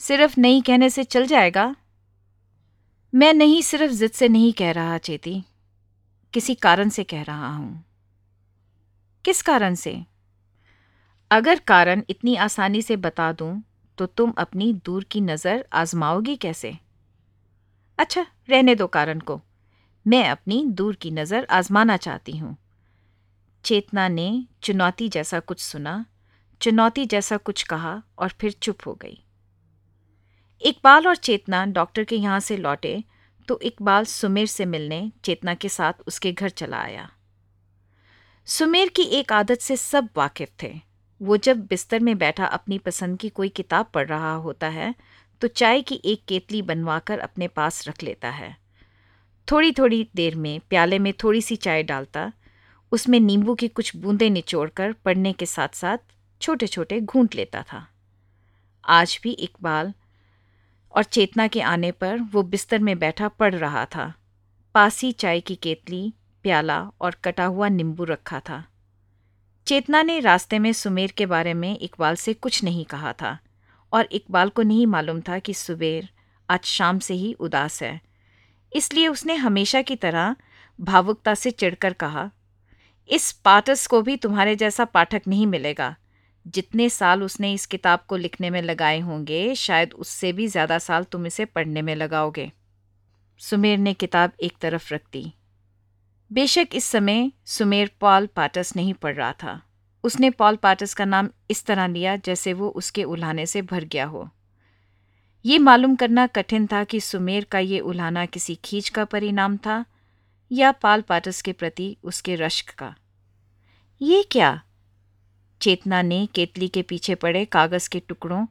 सिर्फ़ नहीं कहने से चल जाएगा? मैं नहीं सिर्फ़ जिद से नहीं कह रहा चेती, किसी कारण से कह रहा हूँ। किस कारण से? अगर कारण इतनी आसानी से बता दूँ तो तुम अपनी दूर की नज़र आजमाओगी कैसे? अच्छा रहने दो कारण को। मैं अपनी दूर की नज़र आजमाना चाहती हूँ। चेतना ने चुनौती जैसा कुछ सुना, चुनौती जैसा कुछ कहा और फिर चुप हो गई। इकबाल और चेतना डॉक्टर के यहाँ से लौटे तो इकबाल सुमेर से मिलने चेतना के साथ उसके घर चला आया। सुमेर की एक आदत से सब वाकिफ थे। वो जब बिस्तर में बैठा अपनी पसंद की कोई किताब पढ़ रहा होता है तो चाय की एक केतली बनवाकर अपने पास रख लेता है। थोड़ी थोड़ी देर में प्याले में थोड़ी सी चाय डालता, उसमें नींबू की कुछ बूंदें निचोड़कर पढ़ने के साथ साथ छोटे छोटे घूंट लेता था। आज भी इकबाल और चेतना के आने पर वो बिस्तर में बैठा पढ़ रहा था। पासी चाय की केतली, प्याला और कटा हुआ नींबू रखा था। चेतना ने रास्ते में सुमेर के बारे में इकबाल से कुछ नहीं कहा था और इकबाल को नहीं मालूम था कि सुबेर आज शाम से ही उदास है। इसलिए उसने हमेशा की तरह भावुकता से चिढ़कर कहा, इस पाटस को भी तुम्हारे जैसा पाठक नहीं मिलेगा। जितने साल उसने इस किताब को लिखने में लगाए होंगे, शायद उससे भी ज़्यादा साल तुम इसे पढ़ने में लगाओगे। सुमेर ने किताब एक तरफ़ रख दी बेशक इस समय सुमेर पॉल पाटस नहीं पढ़ रहा था। उसने पॉल पाटस का नाम इस तरह लिया जैसे वो उसके उल्हाने से भर गया हो। ये मालूम करना कठिन था कि सुमेर का ये उल्हाना किसी खींच का परिणाम था या पाल पाटस के प्रति उसके रश्क का। ये क्या? चेतना ने केतली के पीछे पड़े कागज़ के टुकड़ों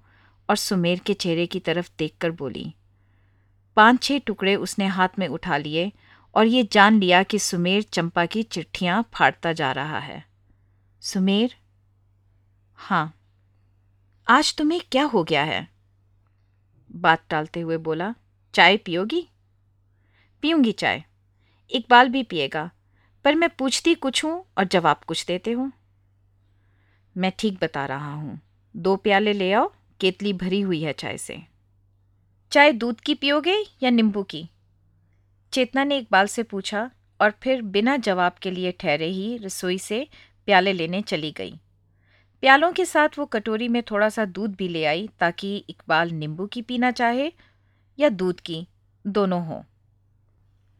और सुमेर के चेहरे की तरफ़ देखकर बोली पाँच छह टुकड़े उसने हाथ में उठा लिए और ये जान लिया कि सुमेर चंपा की चिट्ठियाँ फाड़ता जा रहा है। सुमेर? हाँ। आज तुम्हें क्या हो गया है? बात टालते हुए बोला, चाय पियोगी? पीऊँगी चाय। इकबाल भी पिएगा, पर मैं पूछती कुछ हूँ और जवाब कुछ देते हो। मैं ठीक बता रहा हूँ। दो प्याले ले आओ, केतली भरी हुई है चाय से। चाय दूध की पियोगे या नींबू की? चेतना ने इकबाल से पूछा और फिर बिना जवाब के लिए ठहरे ही रसोई से प्याले लेने चली गई। प्यालों के साथ वो कटोरी में थोड़ा सा दूध भी ले आई ताकि इकबाल नींबू की पीना चाहे या दूध की, दोनों हों।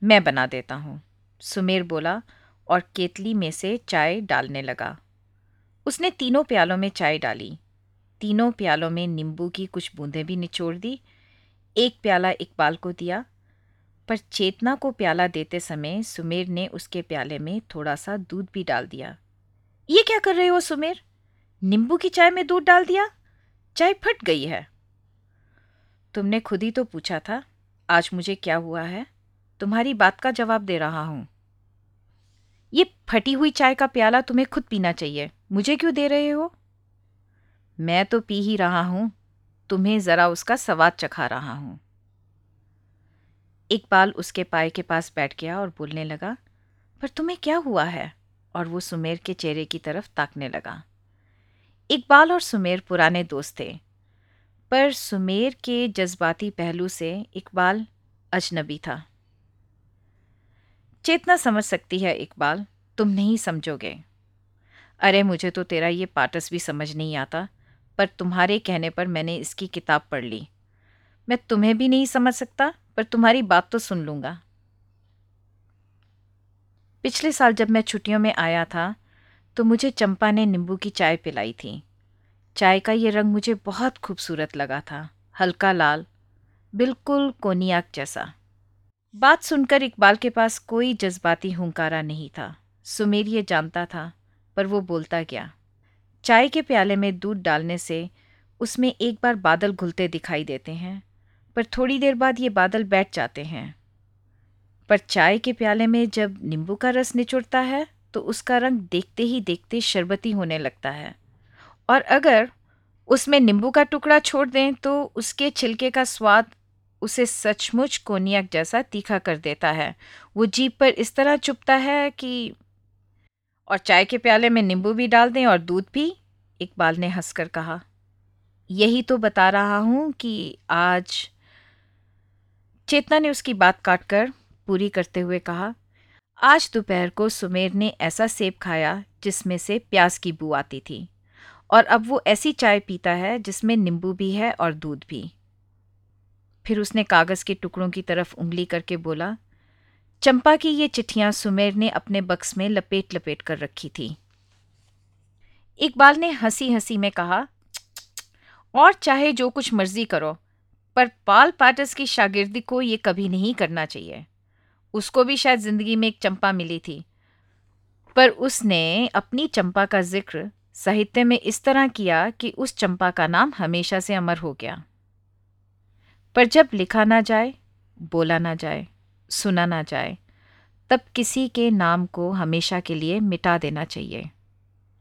मैं बना देता हूँ, सुमेर बोला और केतली में से चाय डालने लगा। उसने तीनों प्यालों में चाय डाली। तीनों प्यालों में नींबू की कुछ बूंदें भी निचोड़ दी। एक प्याला इकबाल को दिया, पर चेतना को प्याला देते समय सुमेर ने उसके प्याले में थोड़ा सा दूध भी डाल दिया। ये क्या कर रहे हो सुमेर? नींबू की चाय में दूध डाल दिया। चाय फट गई है। तुमने खुद ही तो पूछा था, आज मुझे क्या हुआ है? तुम्हारी बात का जवाब दे रहा हूँ। ये फटी हुई चाय का प्याला तुम्हें खुद पीना चाहिए। मुझे क्यों दे रहे हो? मैं तो पी ही रहा हूँ। तुम्हें जरा उसका स्वाद चखा रहा हूँ। इकबाल उसके पाए के पास बैठ गया और बोलने लगा, पर तुम्हें क्या हुआ है? और वो सुमेर के चेहरे की तरफ़ ताकने लगा। इकबाल और सुमेर पुराने दोस्त थे। पर सुमेर के जज्बाती पहलू से इकबाल अजनबी था। चेतना समझ सकती है इकबाल, तुम नहीं समझोगे। अरे, मुझे तो तेरा ये पाटस भी समझ नहीं आता, पर तुम्हारे कहने पर मैंने इसकी किताब पढ़ ली। मैं तुम्हें भी नहीं समझ सकता, पर तुम्हारी बात तो सुन लूँगा। पिछले साल जब मैं छुट्टियों में आया था तो मुझे चंपा ने नींबू की चाय पिलाई थी। चाय का ये रंग मुझे बहुत खूबसूरत लगा था, हल्का लाल, बिल्कुल कोनियाक जैसा। बात सुनकर इकबाल के पास कोई जज्बाती हुंकारा नहीं था। सुमेर ये जानता था, पर वो बोलता गया चाय के प्याले में दूध डालने से उसमें एक बार बादल घुलते दिखाई देते हैं, पर थोड़ी देर बाद ये बादल बैठ जाते हैं। पर चाय के प्याले में जब नींबू का रस निचुड़ता है तो उसका रंग देखते ही देखते शरबती होने लगता है। और अगर उसमें नींबू का टुकड़ा छोड़ दें तो उसके छिलके का स्वाद उसे सचमुच कोनियक जैसा तीखा कर देता है। वो जीप पर इस तरह चुपता है कि और चाय के प्याले में नींबू भी डाल दें और दूध भी, इकबाल ने हंसकर कहा। यही तो बता रहा हूँ कि आज चेतना ने उसकी बात काटकर पूरी करते हुए कहा आज दोपहर को सुमेर ने ऐसा सेब खाया जिसमें से प्याज की बू आती थी, और अब वो ऐसी चाय पीता है जिसमें नींबू भी है और दूध भी। फिर उसने कागज़ के टुकड़ों की तरफ़ उंगली करके बोला, चंपा की ये चिट्ठियाँ सुमेर ने अपने बक्स में लपेट लपेट कर रखी थी। इकबाल ने हँसी हँसी में कहा, और चाहे जो कुछ मर्ज़ी करो, पर पाल पाटस की शागिर्दी को ये कभी नहीं करना चाहिए। उसको भी शायद ज़िंदगी में एक चंपा मिली थी। पर उसने अपनी चंपा का ज़िक्र साहित्य में इस तरह किया कि उस चंपा का नाम हमेशा से अमर हो गया। पर जब लिखा ना जाए, बोला ना जाए, सुना ना जाए, तब किसी के नाम को हमेशा के लिए मिटा देना चाहिए,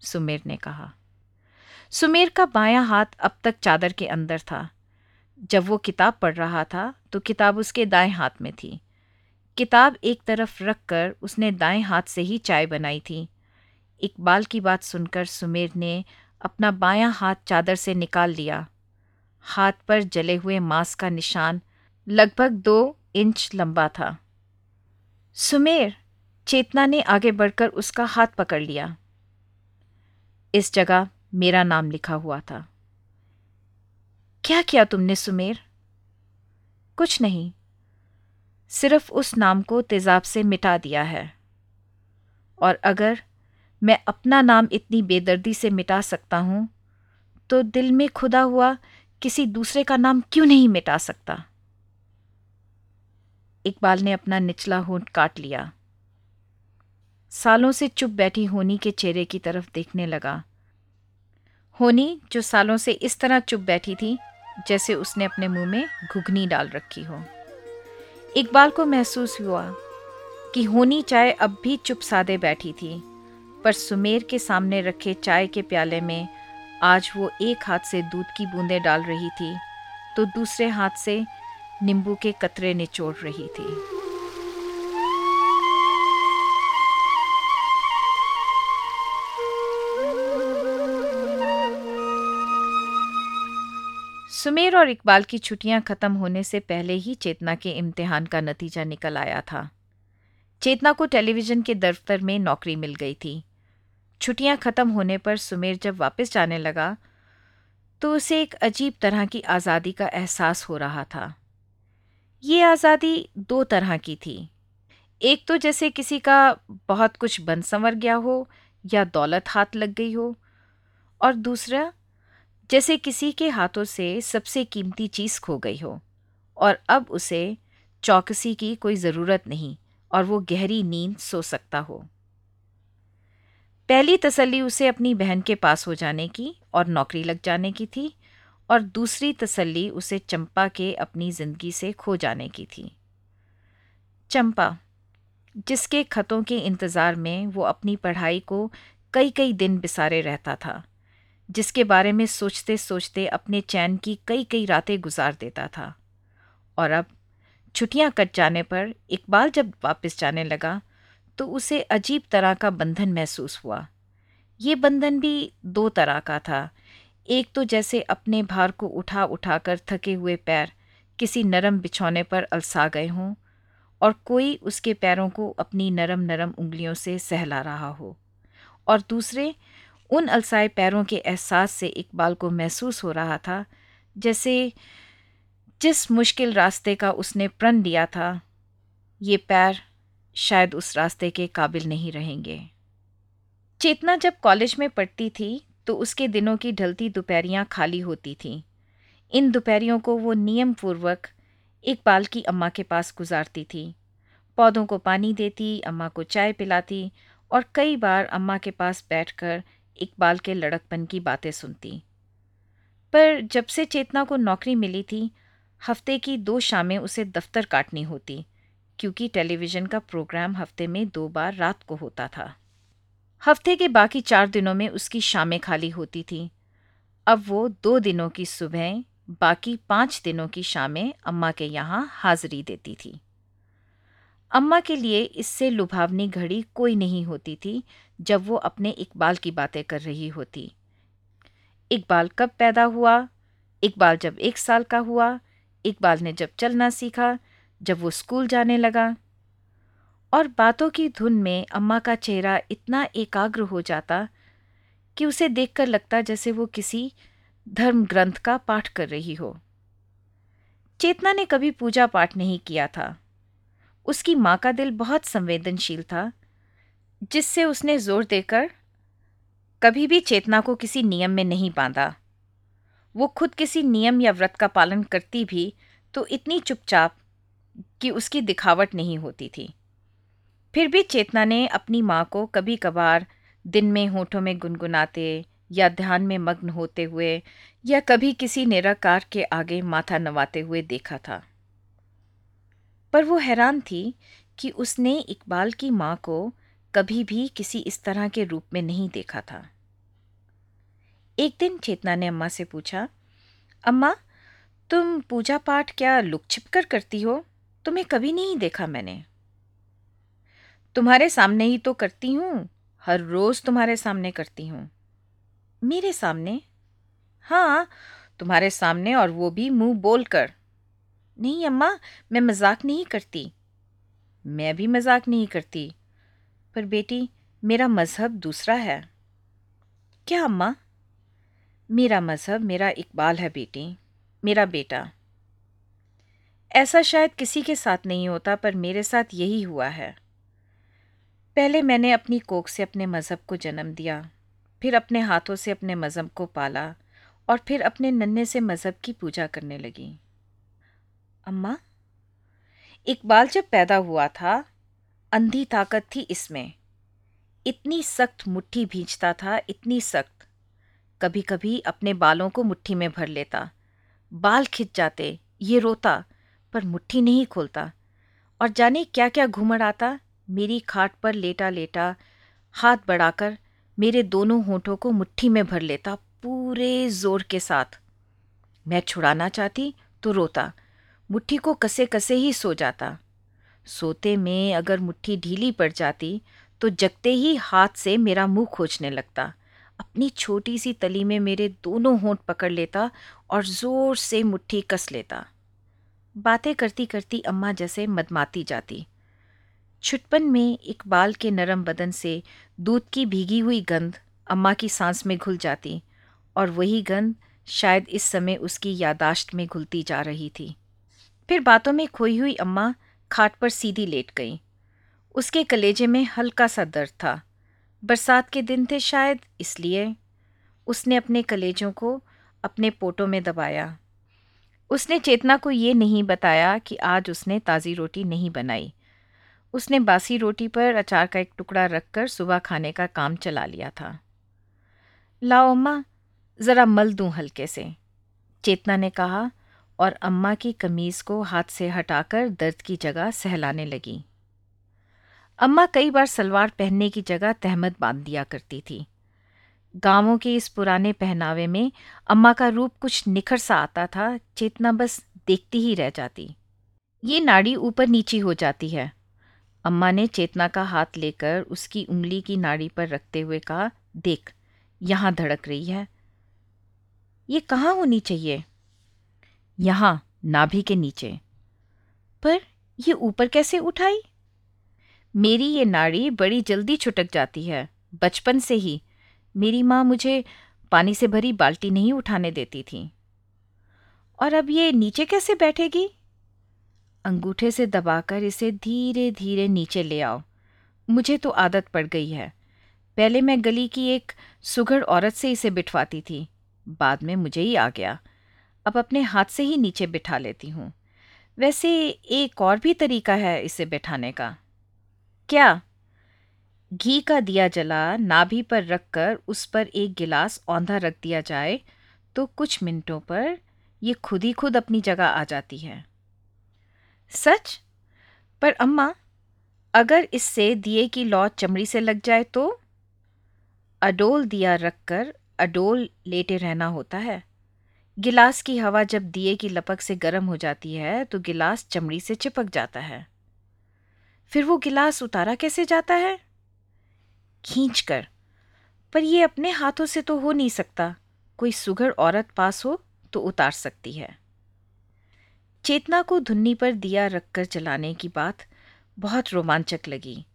सुमेर ने कहा। सुमेर का बायां हाथ अब तक चादर के अंदर था। जब वो किताब पढ़ रहा था तो किताब उसके दाएँ हाथ में थी। किताब एक तरफ़ रखकर उसने दाएँ हाथ से ही चाय बनाई थी। इकबाल की बात सुनकर सुमेर ने अपना बायां हाथ चादर से निकाल लिया। हाथ पर जले हुए मांस का निशान लगभग दो इंच लंबा था। सुमेर, चेतना ने आगे बढ़कर उसका हाथ पकड़ लिया। इस जगह मेरा नाम लिखा हुआ था। क्या किया तुमने सुमेर? कुछ नहीं। सिर्फ़ उस नाम को तेजाब से मिटा दिया है। और अगर मैं अपना नाम इतनी बेदर्दी से मिटा सकता हूँ तो दिल में खुदा हुआ किसी दूसरे का नाम क्यों नहीं मिटा सकता? इकबाल ने अपना निचला होंठ काट लिया। सालों से चुप बैठी होनी के चेहरे की तरफ़ देखने लगा। होनी, जो सालों से इस तरह चुप बैठी थी, जैसे उसने अपने मुँह में घुघनी डाल रखी हो। इकबाल को महसूस हुआ कि होनी चाय अब भी चुप सादे बैठी थी, पर सुमेर के सामने रखे चाय के प्याले में आज वो एक हाथ से दूध की बूंदें डाल रही थी तो दूसरे हाथ से नींबू के कतरे निचोड़ रही थी। सुमेर और इकबाल की छुट्टियाँ खत्म होने से पहले ही चेतना के इम्तिहान का नतीजा निकल आया था। चेतना को टेलीविज़न के दफ्तर में नौकरी मिल गई थी। छुट्टियाँ खत्म होने पर सुमेर जब वापस जाने लगा तो उसे एक अजीब तरह की आज़ादी का एहसास हो रहा था। ये आज़ादी दो तरह की थी। एक तो जैसे किसी का बहुत कुछ बन संवर गया हो या दौलत हाथ लग गई हो, और दूसरा जैसे किसी के हाथों से सबसे कीमती चीज़ खो गई हो, और अब उसे चौकसी की कोई ज़रूरत नहीं, और वो गहरी नींद सो सकता हो। पहली तसल्ली उसे अपनी बहन के पास हो जाने की और नौकरी लग जाने की थी, और दूसरी तसल्ली उसे चंपा के अपनी ज़िंदगी से खो जाने की थी। चंपा, जिसके खतों के इंतज़ार में वो अपनी पढ़ाई को कई कई दिन बिसारे रहता था जिसके बारे में सोचते सोचते अपने चैन की कई कई रातें गुजार देता था। और अब छुट्टियाँ कट जाने पर इकबाल जब वापस जाने लगा तो उसे अजीब तरह का बंधन महसूस हुआ। ये बंधन भी दो तरह का था। एक तो जैसे अपने भार को उठा उठाकर थके हुए पैर किसी नरम बिछौने पर अलसा गए हों, और कोई उसके पैरों को अपनी नरम नरम उंगलियों से सहला रहा हो। और दूसरे उन अलसाए पैरों के एहसास से इकबाल को महसूस हो रहा था, जैसे जिस मुश्किल रास्ते का उसने प्रण लिया था, ये पैर शायद उस रास्ते के काबिल नहीं रहेंगे। चेतना जब कॉलेज में पढ़ती थी तो उसके दिनों की ढलती दोपहरियाँ खाली होती थीं। इन दोपहरियों को वो नियम पूर्वक इकबाल की अम्मा के पास गुजारती थी। पौधों को पानी देती, अम्मा को चाय पिलाती और कई बार अम्मा के पास बैठकर इकबाल के लड़कपन की बातें सुनती। पर जब से चेतना को नौकरी मिली थी, हफ़्ते की दो शामें उसे दफ्तर काटनी होती, क्योंकि टेलीविज़न का प्रोग्राम हफ़्ते में दो बार रात को होता था। हफ़्ते के बाकी चार दिनों में उसकी शामें खाली होती थीं। अब वो दो दिनों की सुबह, बाकी पाँच दिनों की शामें अम्मा के यहाँ हाजिरी देती थी। अम्मा के लिए इससे लुभावनी घड़ी कोई नहीं होती थी जब वो अपने इकबाल की बातें कर रही होती। इकबाल कब पैदा हुआ? इकबाल जब एक साल का हुआ। इकबाल ने जब चलना सीखा, जब वो स्कूल जाने लगा। और बातों की धुन में अम्मा का चेहरा इतना एकाग्र हो जाता कि उसे देखकर लगता जैसे वो किसी धर्म ग्रंथ का पाठ कर रही हो। चेतना ने कभी पूजा पाठ नहीं किया था। उसकी माँ का दिल बहुत संवेदनशील था। जिससे उसने ज़ोर देकर कभी भी चेतना को किसी नियम में नहीं बांधा। वो खुद किसी नियम या व्रत का पालन करती भी तो इतनी चुपचाप कि उसकी दिखावट नहीं होती थी। फिर भी चेतना ने अपनी माँ को कभी कभार दिन में होठों में गुनगुनाते या ध्यान में मग्न होते हुए या कभी किसी निराकार के आगे माथा नवाते हुए देखा था। पर वो हैरान थी कि उसने इकबाल की माँ को कभी भी किसी इस तरह के रूप में नहीं देखा था। एक दिन चेतना ने अम्मा से पूछा, अम्मा, तुम पूजा पाठ क्या लुक छिप कर करती हो? तुम्हें कभी नहीं देखा मैंने। तुम्हारे सामने ही तो करती हूँ, हर रोज तुम्हारे सामने करती हूँ। मेरे सामने? हाँ तुम्हारे सामने और वो भी मुँह बोलकर। नहीं अम्मा, मैं मज़ाक नहीं करती। मैं भी मज़ाक नहीं करती। पर बेटी, मेरा मज़हब दूसरा है। क्या अम्मा? मेरा मज़हब मेरा इकबाल है बेटी, मेरा बेटा। ऐसा शायद किसी के साथ नहीं होता, पर मेरे साथ यही हुआ है। पहले मैंने अपनी कोख से अपने मज़हब को जन्म दिया, फिर अपने हाथों से अपने मज़हब को पाला, और फिर अपने नन्हे से मज़हब की पूजा करने लगी। अम्मा, इकबाल जब पैदा हुआ था अंधी ताकत थी इसमें। इतनी सख्त मुट्ठी भींचता था, इतनी सख्त। कभी कभी अपने बालों को मुट्ठी में भर लेता। बाल खिंच जाते, ये रोता, पर मुट्ठी नहीं खोलता। और जाने क्या क्या घूमड़ आता? मेरी खाट पर लेटा लेटा हाथ बढ़ाकर मेरे दोनों होठों को मुट्ठी में भर लेता, पूरे ज़ोर के साथ। मैं छुड़ाना चाहती तो रोता, मुट्ठी को कसे कसे ही सो जाता। सोते में अगर मुट्ठी ढीली पड़ जाती तो जगते ही हाथ से मेरा मुँह खोजने लगता। अपनी छोटी सी तली में मेरे दोनों होंठ पकड़ लेता और ज़ोर से मुट्ठी कस लेता। बातें करती करती अम्मा जैसे मदमाती जाती। छुटपन में इकबाल के नरम बदन से दूध की भीगी हुई गंध अम्मा की सांस में घुल जाती और वही गंध शायद इस समय उसकी यादाश्त में घुलती जा रही थी। फिर बातों में खोई हुई अम्मा खाट पर सीधी लेट गई। उसके कलेजे में हल्का सा दर्द था। बरसात के दिन थे शायद, इसलिए उसने अपने कलेजों को अपने पोटों में दबाया। उसने चेतना को ये नहीं बताया कि आज उसने ताज़ी रोटी नहीं बनाई। उसने बासी रोटी पर अचार का एक टुकड़ा रखकर सुबह खाने का काम चला लिया था। लाओ अम्मा, ज़रा मल दूँ हल्के से। चेतना ने कहा और अम्मा की कमीज़ को हाथ से हटाकर दर्द की जगह सहलाने लगी। अम्मा कई बार सलवार पहनने की जगह तहमद बाँध दिया करती थी। गाँवों के इस पुराने पहनावे में अम्मा का रूप कुछ निखर सा आता था, चेतना बस देखती ही रह जाती। ये नाड़ी ऊपर नीची हो जाती है। अम्मा ने चेतना का हाथ लेकर उसकी उंगली की नाड़ी पर रखते हुए कहा, देख, यहाँ धड़क रही है। ये कहाँ होनी चाहिए? यहाँ, नाभि के नीचे। पर ये ऊपर कैसे उठाई? मेरी ये नाड़ी बड़ी जल्दी छुटक जाती है, बचपन से ही। मेरी माँ मुझे पानी से भरी बाल्टी नहीं उठाने देती थी। और अब ये नीचे कैसे बैठेगी? अंगूठे से दबाकर इसे धीरे धीरे नीचे ले आओ। मुझे तो आदत पड़ गई है। पहले मैं गली की एक सुघड़ औरत से इसे बिठवाती थी। बाद में मुझे ही आ गया। अब अपने हाथ से ही नीचे बिठा लेती हूँ। वैसे एक और भी तरीका है इसे बैठाने का। क्या? घी का दिया जला, नाभि पर रखकर उस पर एक गिलास औंधा रख दिया जाए तो कुछ मिनटों पर ये खुद ही खुद अपनी जगह आ जाती है। सच? पर अम्मा, अगर इससे दिए की लौ चमड़ी से लग जाए तो? अडोल दिया रखकर अडोल लेटे रहना होता है। गिलास की हवा जब दिए की लपक से गर्म हो जाती है तो गिलास चमड़ी से चिपक जाता है। फिर वो गिलास उतारा कैसे जाता है? खींच कर पर ये अपने हाथों से तो हो नहीं सकता। कोई सुघड़ औरत पास हो तो उतार सकती है। चेतना को धुन्नी पर दिया रखकर जलाने की बात बहुत रोमांचक लगी।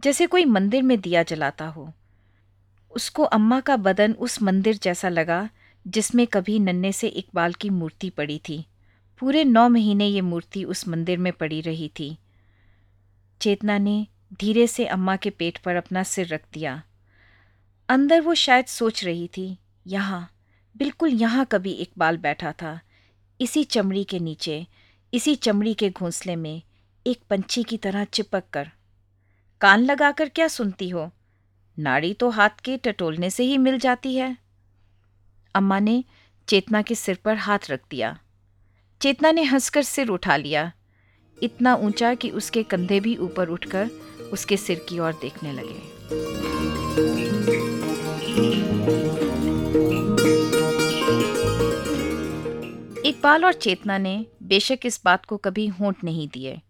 जैसे कोई मंदिर में दिया जलाता हो। उसको अम्मा का बदन उस मंदिर जैसा लगा जिसमें कभी नन्हे से इकबाल की मूर्ति पड़ी थी। पूरे नौ महीने ये मूर्ति उस मंदिर में पड़ी रही थी। चेतना ने धीरे से अम्मा के पेट पर अपना सिर रख दिया। अंदर वो शायद सोच रही थी, यहाँ, बिल्कुल यहाँ कभी इकबाल बैठा था। इसी चमड़ी के नीचे, इसी चमड़ी के घोंसले में, एक पंछी की तरह चिपक कर। कान लगाकर क्या सुनती हो? नाड़ी तो हाथ के टटोलने से ही मिल जाती है। अम्मा ने चेतना के सिर पर हाथ रख दिया। चेतना ने हंसकर सिर उठा लिया। इतना ऊँचा कि उसके कंधे भी ऊपर उठकर उसके सिर की ओर देखने लगे। इकबाल और चेतना ने बेशक इस बात को कभी होंठ नहीं दिए,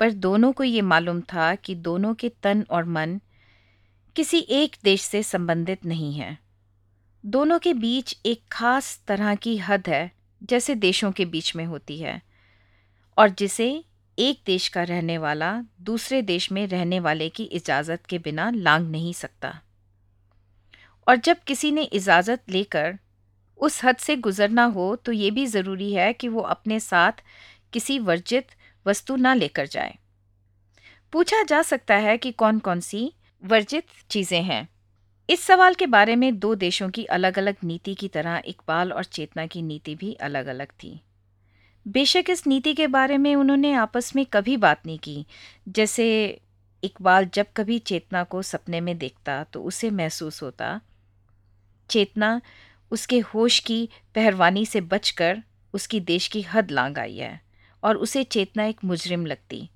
पर दोनों को ये मालूम था कि दोनों के तन और मन किसी एक देश से संबंधित नहीं है। दोनों के बीच एक खास तरह की हद है, जैसे देशों के बीच में होती है, और जिसे एक देश का रहने वाला दूसरे देश में रहने वाले की इजाज़त के बिना लांग नहीं सकता। और जब किसी ने इजाज़त लेकर उस हद से गुजरना हो तो ये भी ज़रूरी है कि वो अपने साथ किसी वर्जित वस्तु ना लेकर जाए। पूछा जा सकता है कि कौन कौन सी वर्जित चीज़ें हैं। इस सवाल के बारे में दो देशों की अलग अलग नीति की तरह इकबाल और चेतना की नीति भी अलग अलग थी। बेशक इस नीति के बारे में उन्होंने आपस में कभी बात नहीं की। जैसे इकबाल जब कभी चेतना को सपने में देखता तो उसे महसूस होता, चेतना उसके होश की पहरवानी से बचकर उसकी देश की हद लांग आई है, और उसे चेतना एक मुजरिम लगती।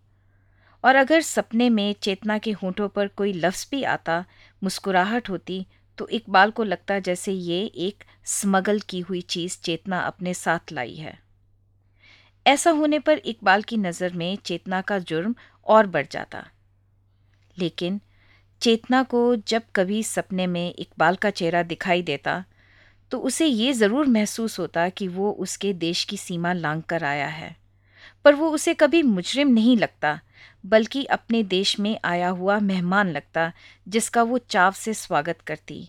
और अगर सपने में चेतना के होठों पर कोई लफ्ज़ भी आता, मुस्कुराहट होती तो इकबाल को लगता जैसे ये एक स्मगल की हुई चीज़ चेतना अपने साथ लाई है। ऐसा होने पर इकबाल की नज़र में चेतना का जुर्म और बढ़ जाता। लेकिन चेतना को जब कभी सपने में इकबाल का चेहरा दिखाई देता तो उसे ये ज़रूर महसूस होता कि वो उसके देश की सीमा लांग कर आया है। पर वो उसे कभी मुजरिम नहीं लगता, बल्कि अपने देश में आया हुआ मेहमान लगता, जिसका वो चाव से स्वागत करती।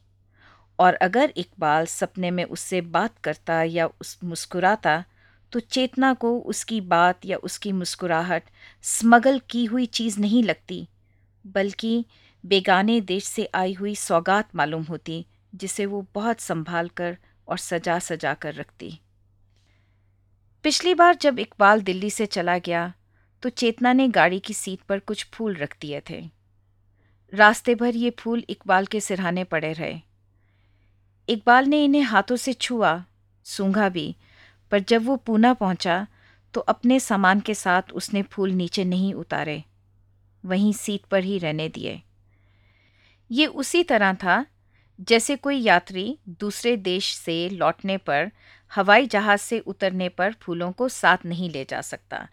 और अगर इकबाल सपने में उससे बात करता या उस मुस्कुराता तो चेतना को उसकी बात या उसकी मुस्कुराहट स्मगल की हुई चीज़ नहीं लगती, बल्कि बेगाने देश से आई हुई सौगात मालूम होती, जिसे वो बहुत संभाल कर और सजा सजा कर रखती। पिछली बार जब इकबाल दिल्ली से चला गया तो चेतना ने गाड़ी की सीट पर कुछ फूल रख दिए थे। रास्ते भर ये फूल इकबाल के सिरहाने पड़े रहे। इकबाल ने इन्हें हाथों से छुआ, सूंघा भी, पर जब वो पूना पहुँचा तो अपने सामान के साथ उसने फूल नीचे नहीं उतारे। वहीं सीट पर ही रहने दिए। ये उसी तरह था, जैसे कोई यात्री दूसरे देश से लौटने पर हवाई जहाज़ से उतरने पर फूलों को साथ नहीं ले जा सकता।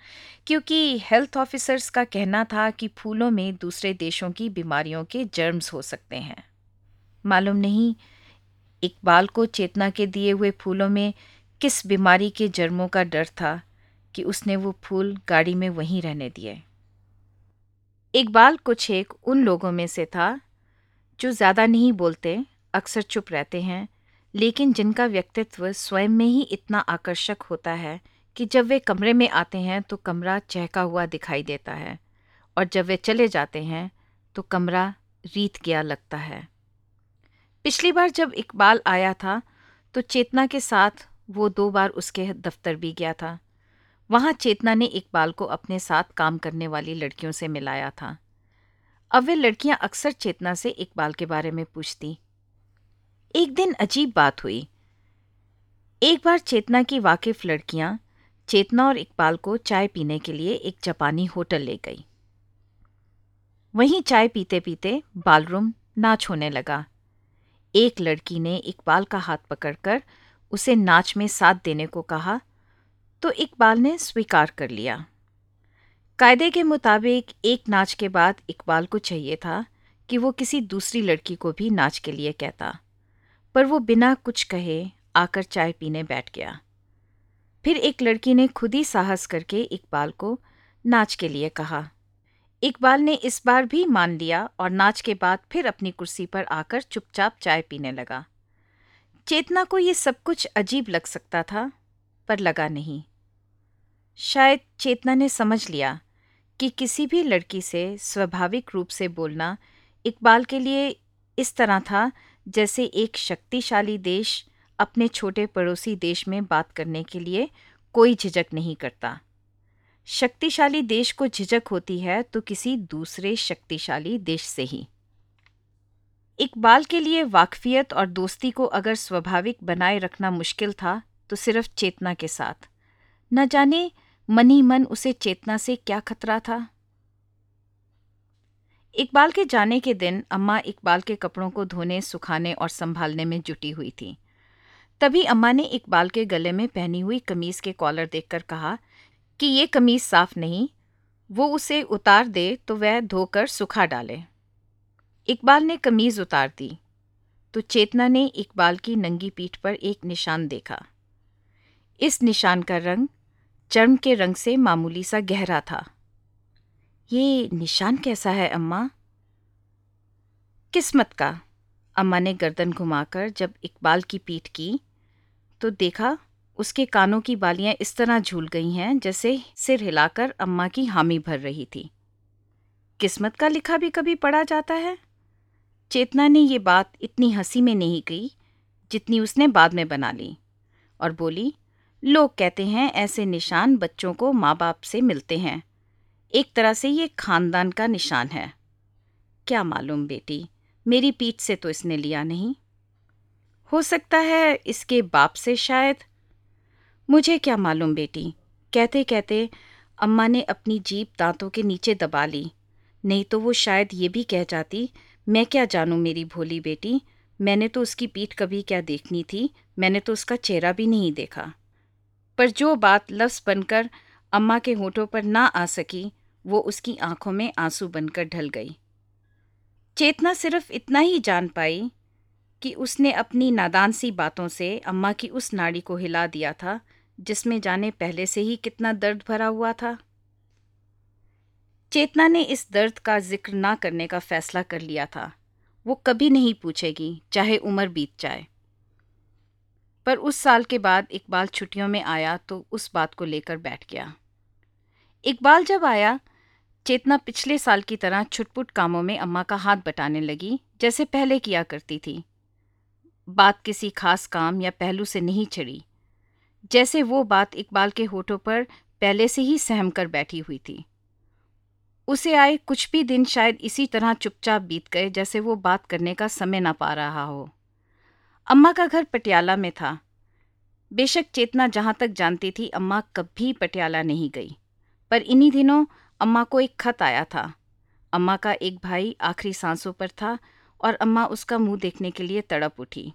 क्योंकि हेल्थ ऑफिसर्स का कहना था कि फूलों में दूसरे देशों की बीमारियों के जर्म्स हो सकते हैं। मालूम नहीं इकबाल को चेतना के दिए हुए फूलों में किस बीमारी के जर्मों का डर था कि उसने वो फूल गाड़ी में वहीं रहने दिए। इकबाल कुछ एक उन लोगों में से था जो ज़्यादा नहीं बोलते, अक्सर चुप रहते हैं लेकिन जिनका व्यक्तित्व स्वयं में ही इतना आकर्षक होता है कि जब वे कमरे में आते हैं तो कमरा चहका हुआ दिखाई देता है और जब वे चले जाते हैं तो कमरा रीत गया लगता है। पिछली बार जब इकबाल आया था तो चेतना के साथ वो दो बार उसके दफ्तर भी गया था। वहाँ चेतना ने इकबाल को अपने साथ काम करने वाली लड़कियों से मिलाया था। अब वे लड़कियाँ अक्सर चेतना से इकबाल के बारे में पूछती। एक दिन अजीब बात हुई। एक बार चेतना की वाकिफ लड़कियाँ चेतना और इकबाल को चाय पीने के लिए एक जापानी होटल ले गई। वहीं चाय पीते पीते बालरूम नाच होने लगा। एक लड़की ने इकबाल का हाथ पकड़कर उसे नाच में साथ देने को कहा तो इकबाल ने स्वीकार कर लिया। कायदे के मुताबिक एक नाच के बाद इकबाल को चाहिए था कि वो किसी दूसरी लड़की को भी नाच के लिए कहता। पर वो बिना कुछ कहे आकर चाय पीने बैठ गया। फिर एक लड़की ने खुद ही साहस करके इकबाल को नाच के लिए कहा। इकबाल ने इस बार भी मान लिया और नाच के बाद फिर अपनी कुर्सी पर आकर चुपचाप चाय पीने लगा। चेतना को ये सब कुछ अजीब लग सकता था, पर लगा नहीं। शायद चेतना ने समझ लिया कि किसी भी लड़की से स्वाभाविक रूप से बोलना इकबाल के लिए इस तरह था जैसे एक शक्तिशाली देश अपने छोटे पड़ोसी देश में बात करने के लिए कोई झिझक नहीं करता। शक्तिशाली देश को झिझक होती है तो किसी दूसरे शक्तिशाली देश से ही। इकबाल के लिए वाकफियत और दोस्ती को अगर स्वाभाविक बनाए रखना मुश्किल था तो सिर्फ़ चेतना के साथ। न जाने मनी मन उसे चेतना से क्या खतरा था। इकबाल के जाने के दिन अम्मा इकबाल के कपड़ों को धोने, सुखाने और संभालने में जुटी हुई थी। तभी अम्मा ने इकबाल के गले में पहनी हुई कमीज के कॉलर देखकर कहा, कि ये कमीज साफ़ नहीं, वो उसे उतार दे तो वह धोकर सुखा डाले। इकबाल ने कमीज उतार दी तो चेतना ने इकबाल की नंगी पीठ पर एक निशान देखा। इस निशान का रंग चर्म के रंग से मामूली सा गहरा था। ये निशान कैसा है, अम्मा? किस्मत का। अम्मा ने गर्दन घुमाकर जब इकबाल की पीठ की तो देखा उसके कानों की बालियाँ इस तरह झूल गई हैं, जैसे सिर हिलाकर अम्मा की हामी भर रही थी। किस्मत का लिखा भी कभी पढ़ा जाता है? चेतना ने ये बात इतनी हँसी में नहीं कही जितनी उसने बाद में बना ली। और बोली, लोग कहते हैं ऐसे निशान बच्चों को माँ बाप से मिलते हैं। एक तरह से ये खानदान का निशान है। क्या मालूम बेटी, मेरी पीठ से तो इसने लिया नहीं। हो सकता है इसके बाप से शायद। मुझे क्या मालूम बेटी कहते कहते अम्मा ने अपनी जीप दांतों के नीचे दबा ली। नहीं तो वो शायद ये भी कह जाती, मैं क्या जानूं मेरी भोली बेटी, मैंने तो उसकी पीठ कभी क्या देखनी थी, मैंने तो उसका चेहरा भी नहीं देखा। पर जो बात लफ्ज़ बनकर अम्मा के होठों पर ना आ सकी वो उसकी आँखों में आँसू बनकर ढल गई। चेतना सिर्फ़ इतना ही जान पाई कि उसने अपनी नादान सी बातों से अम्मा की उस नाड़ी को हिला दिया था, जिसमें जाने पहले से ही कितना दर्द भरा हुआ था। चेतना ने इस दर्द का ज़िक्र ना करने का फैसला कर लिया था। वो कभी नहीं पूछेगी, चाहे उम्र बीत जाए। पर उस साल के बाद इकबाल छुट्टियों में आया तो उस बात को लेकर बैठ गया। इकबाल जब आया, चेतना पिछले साल की तरह छुटपुट कामों में अम्मा का हाथ बटाने लगी, जैसे पहले किया करती थी। बात किसी खास काम या पहलू से नहीं छिड़ी। जैसे वो बात इकबाल के होठों पर पहले से ही सहम कर बैठी हुई थी। उसे आए कुछ भी दिन शायद इसी तरह चुपचाप बीत गए, जैसे वो बात करने का समय ना पा रहा हो। अम्मा का घर पटियाला में था। बेशक चेतना जहाँ तक जानती थी, अम्मा कभी पटियाला नहीं गई। पर इन्हीं दिनों अम्मा को एक खत आया था। अम्मा का एक भाई आखिरी सांसों पर था और अम्मा उसका मुँह देखने के लिए तड़प उठी।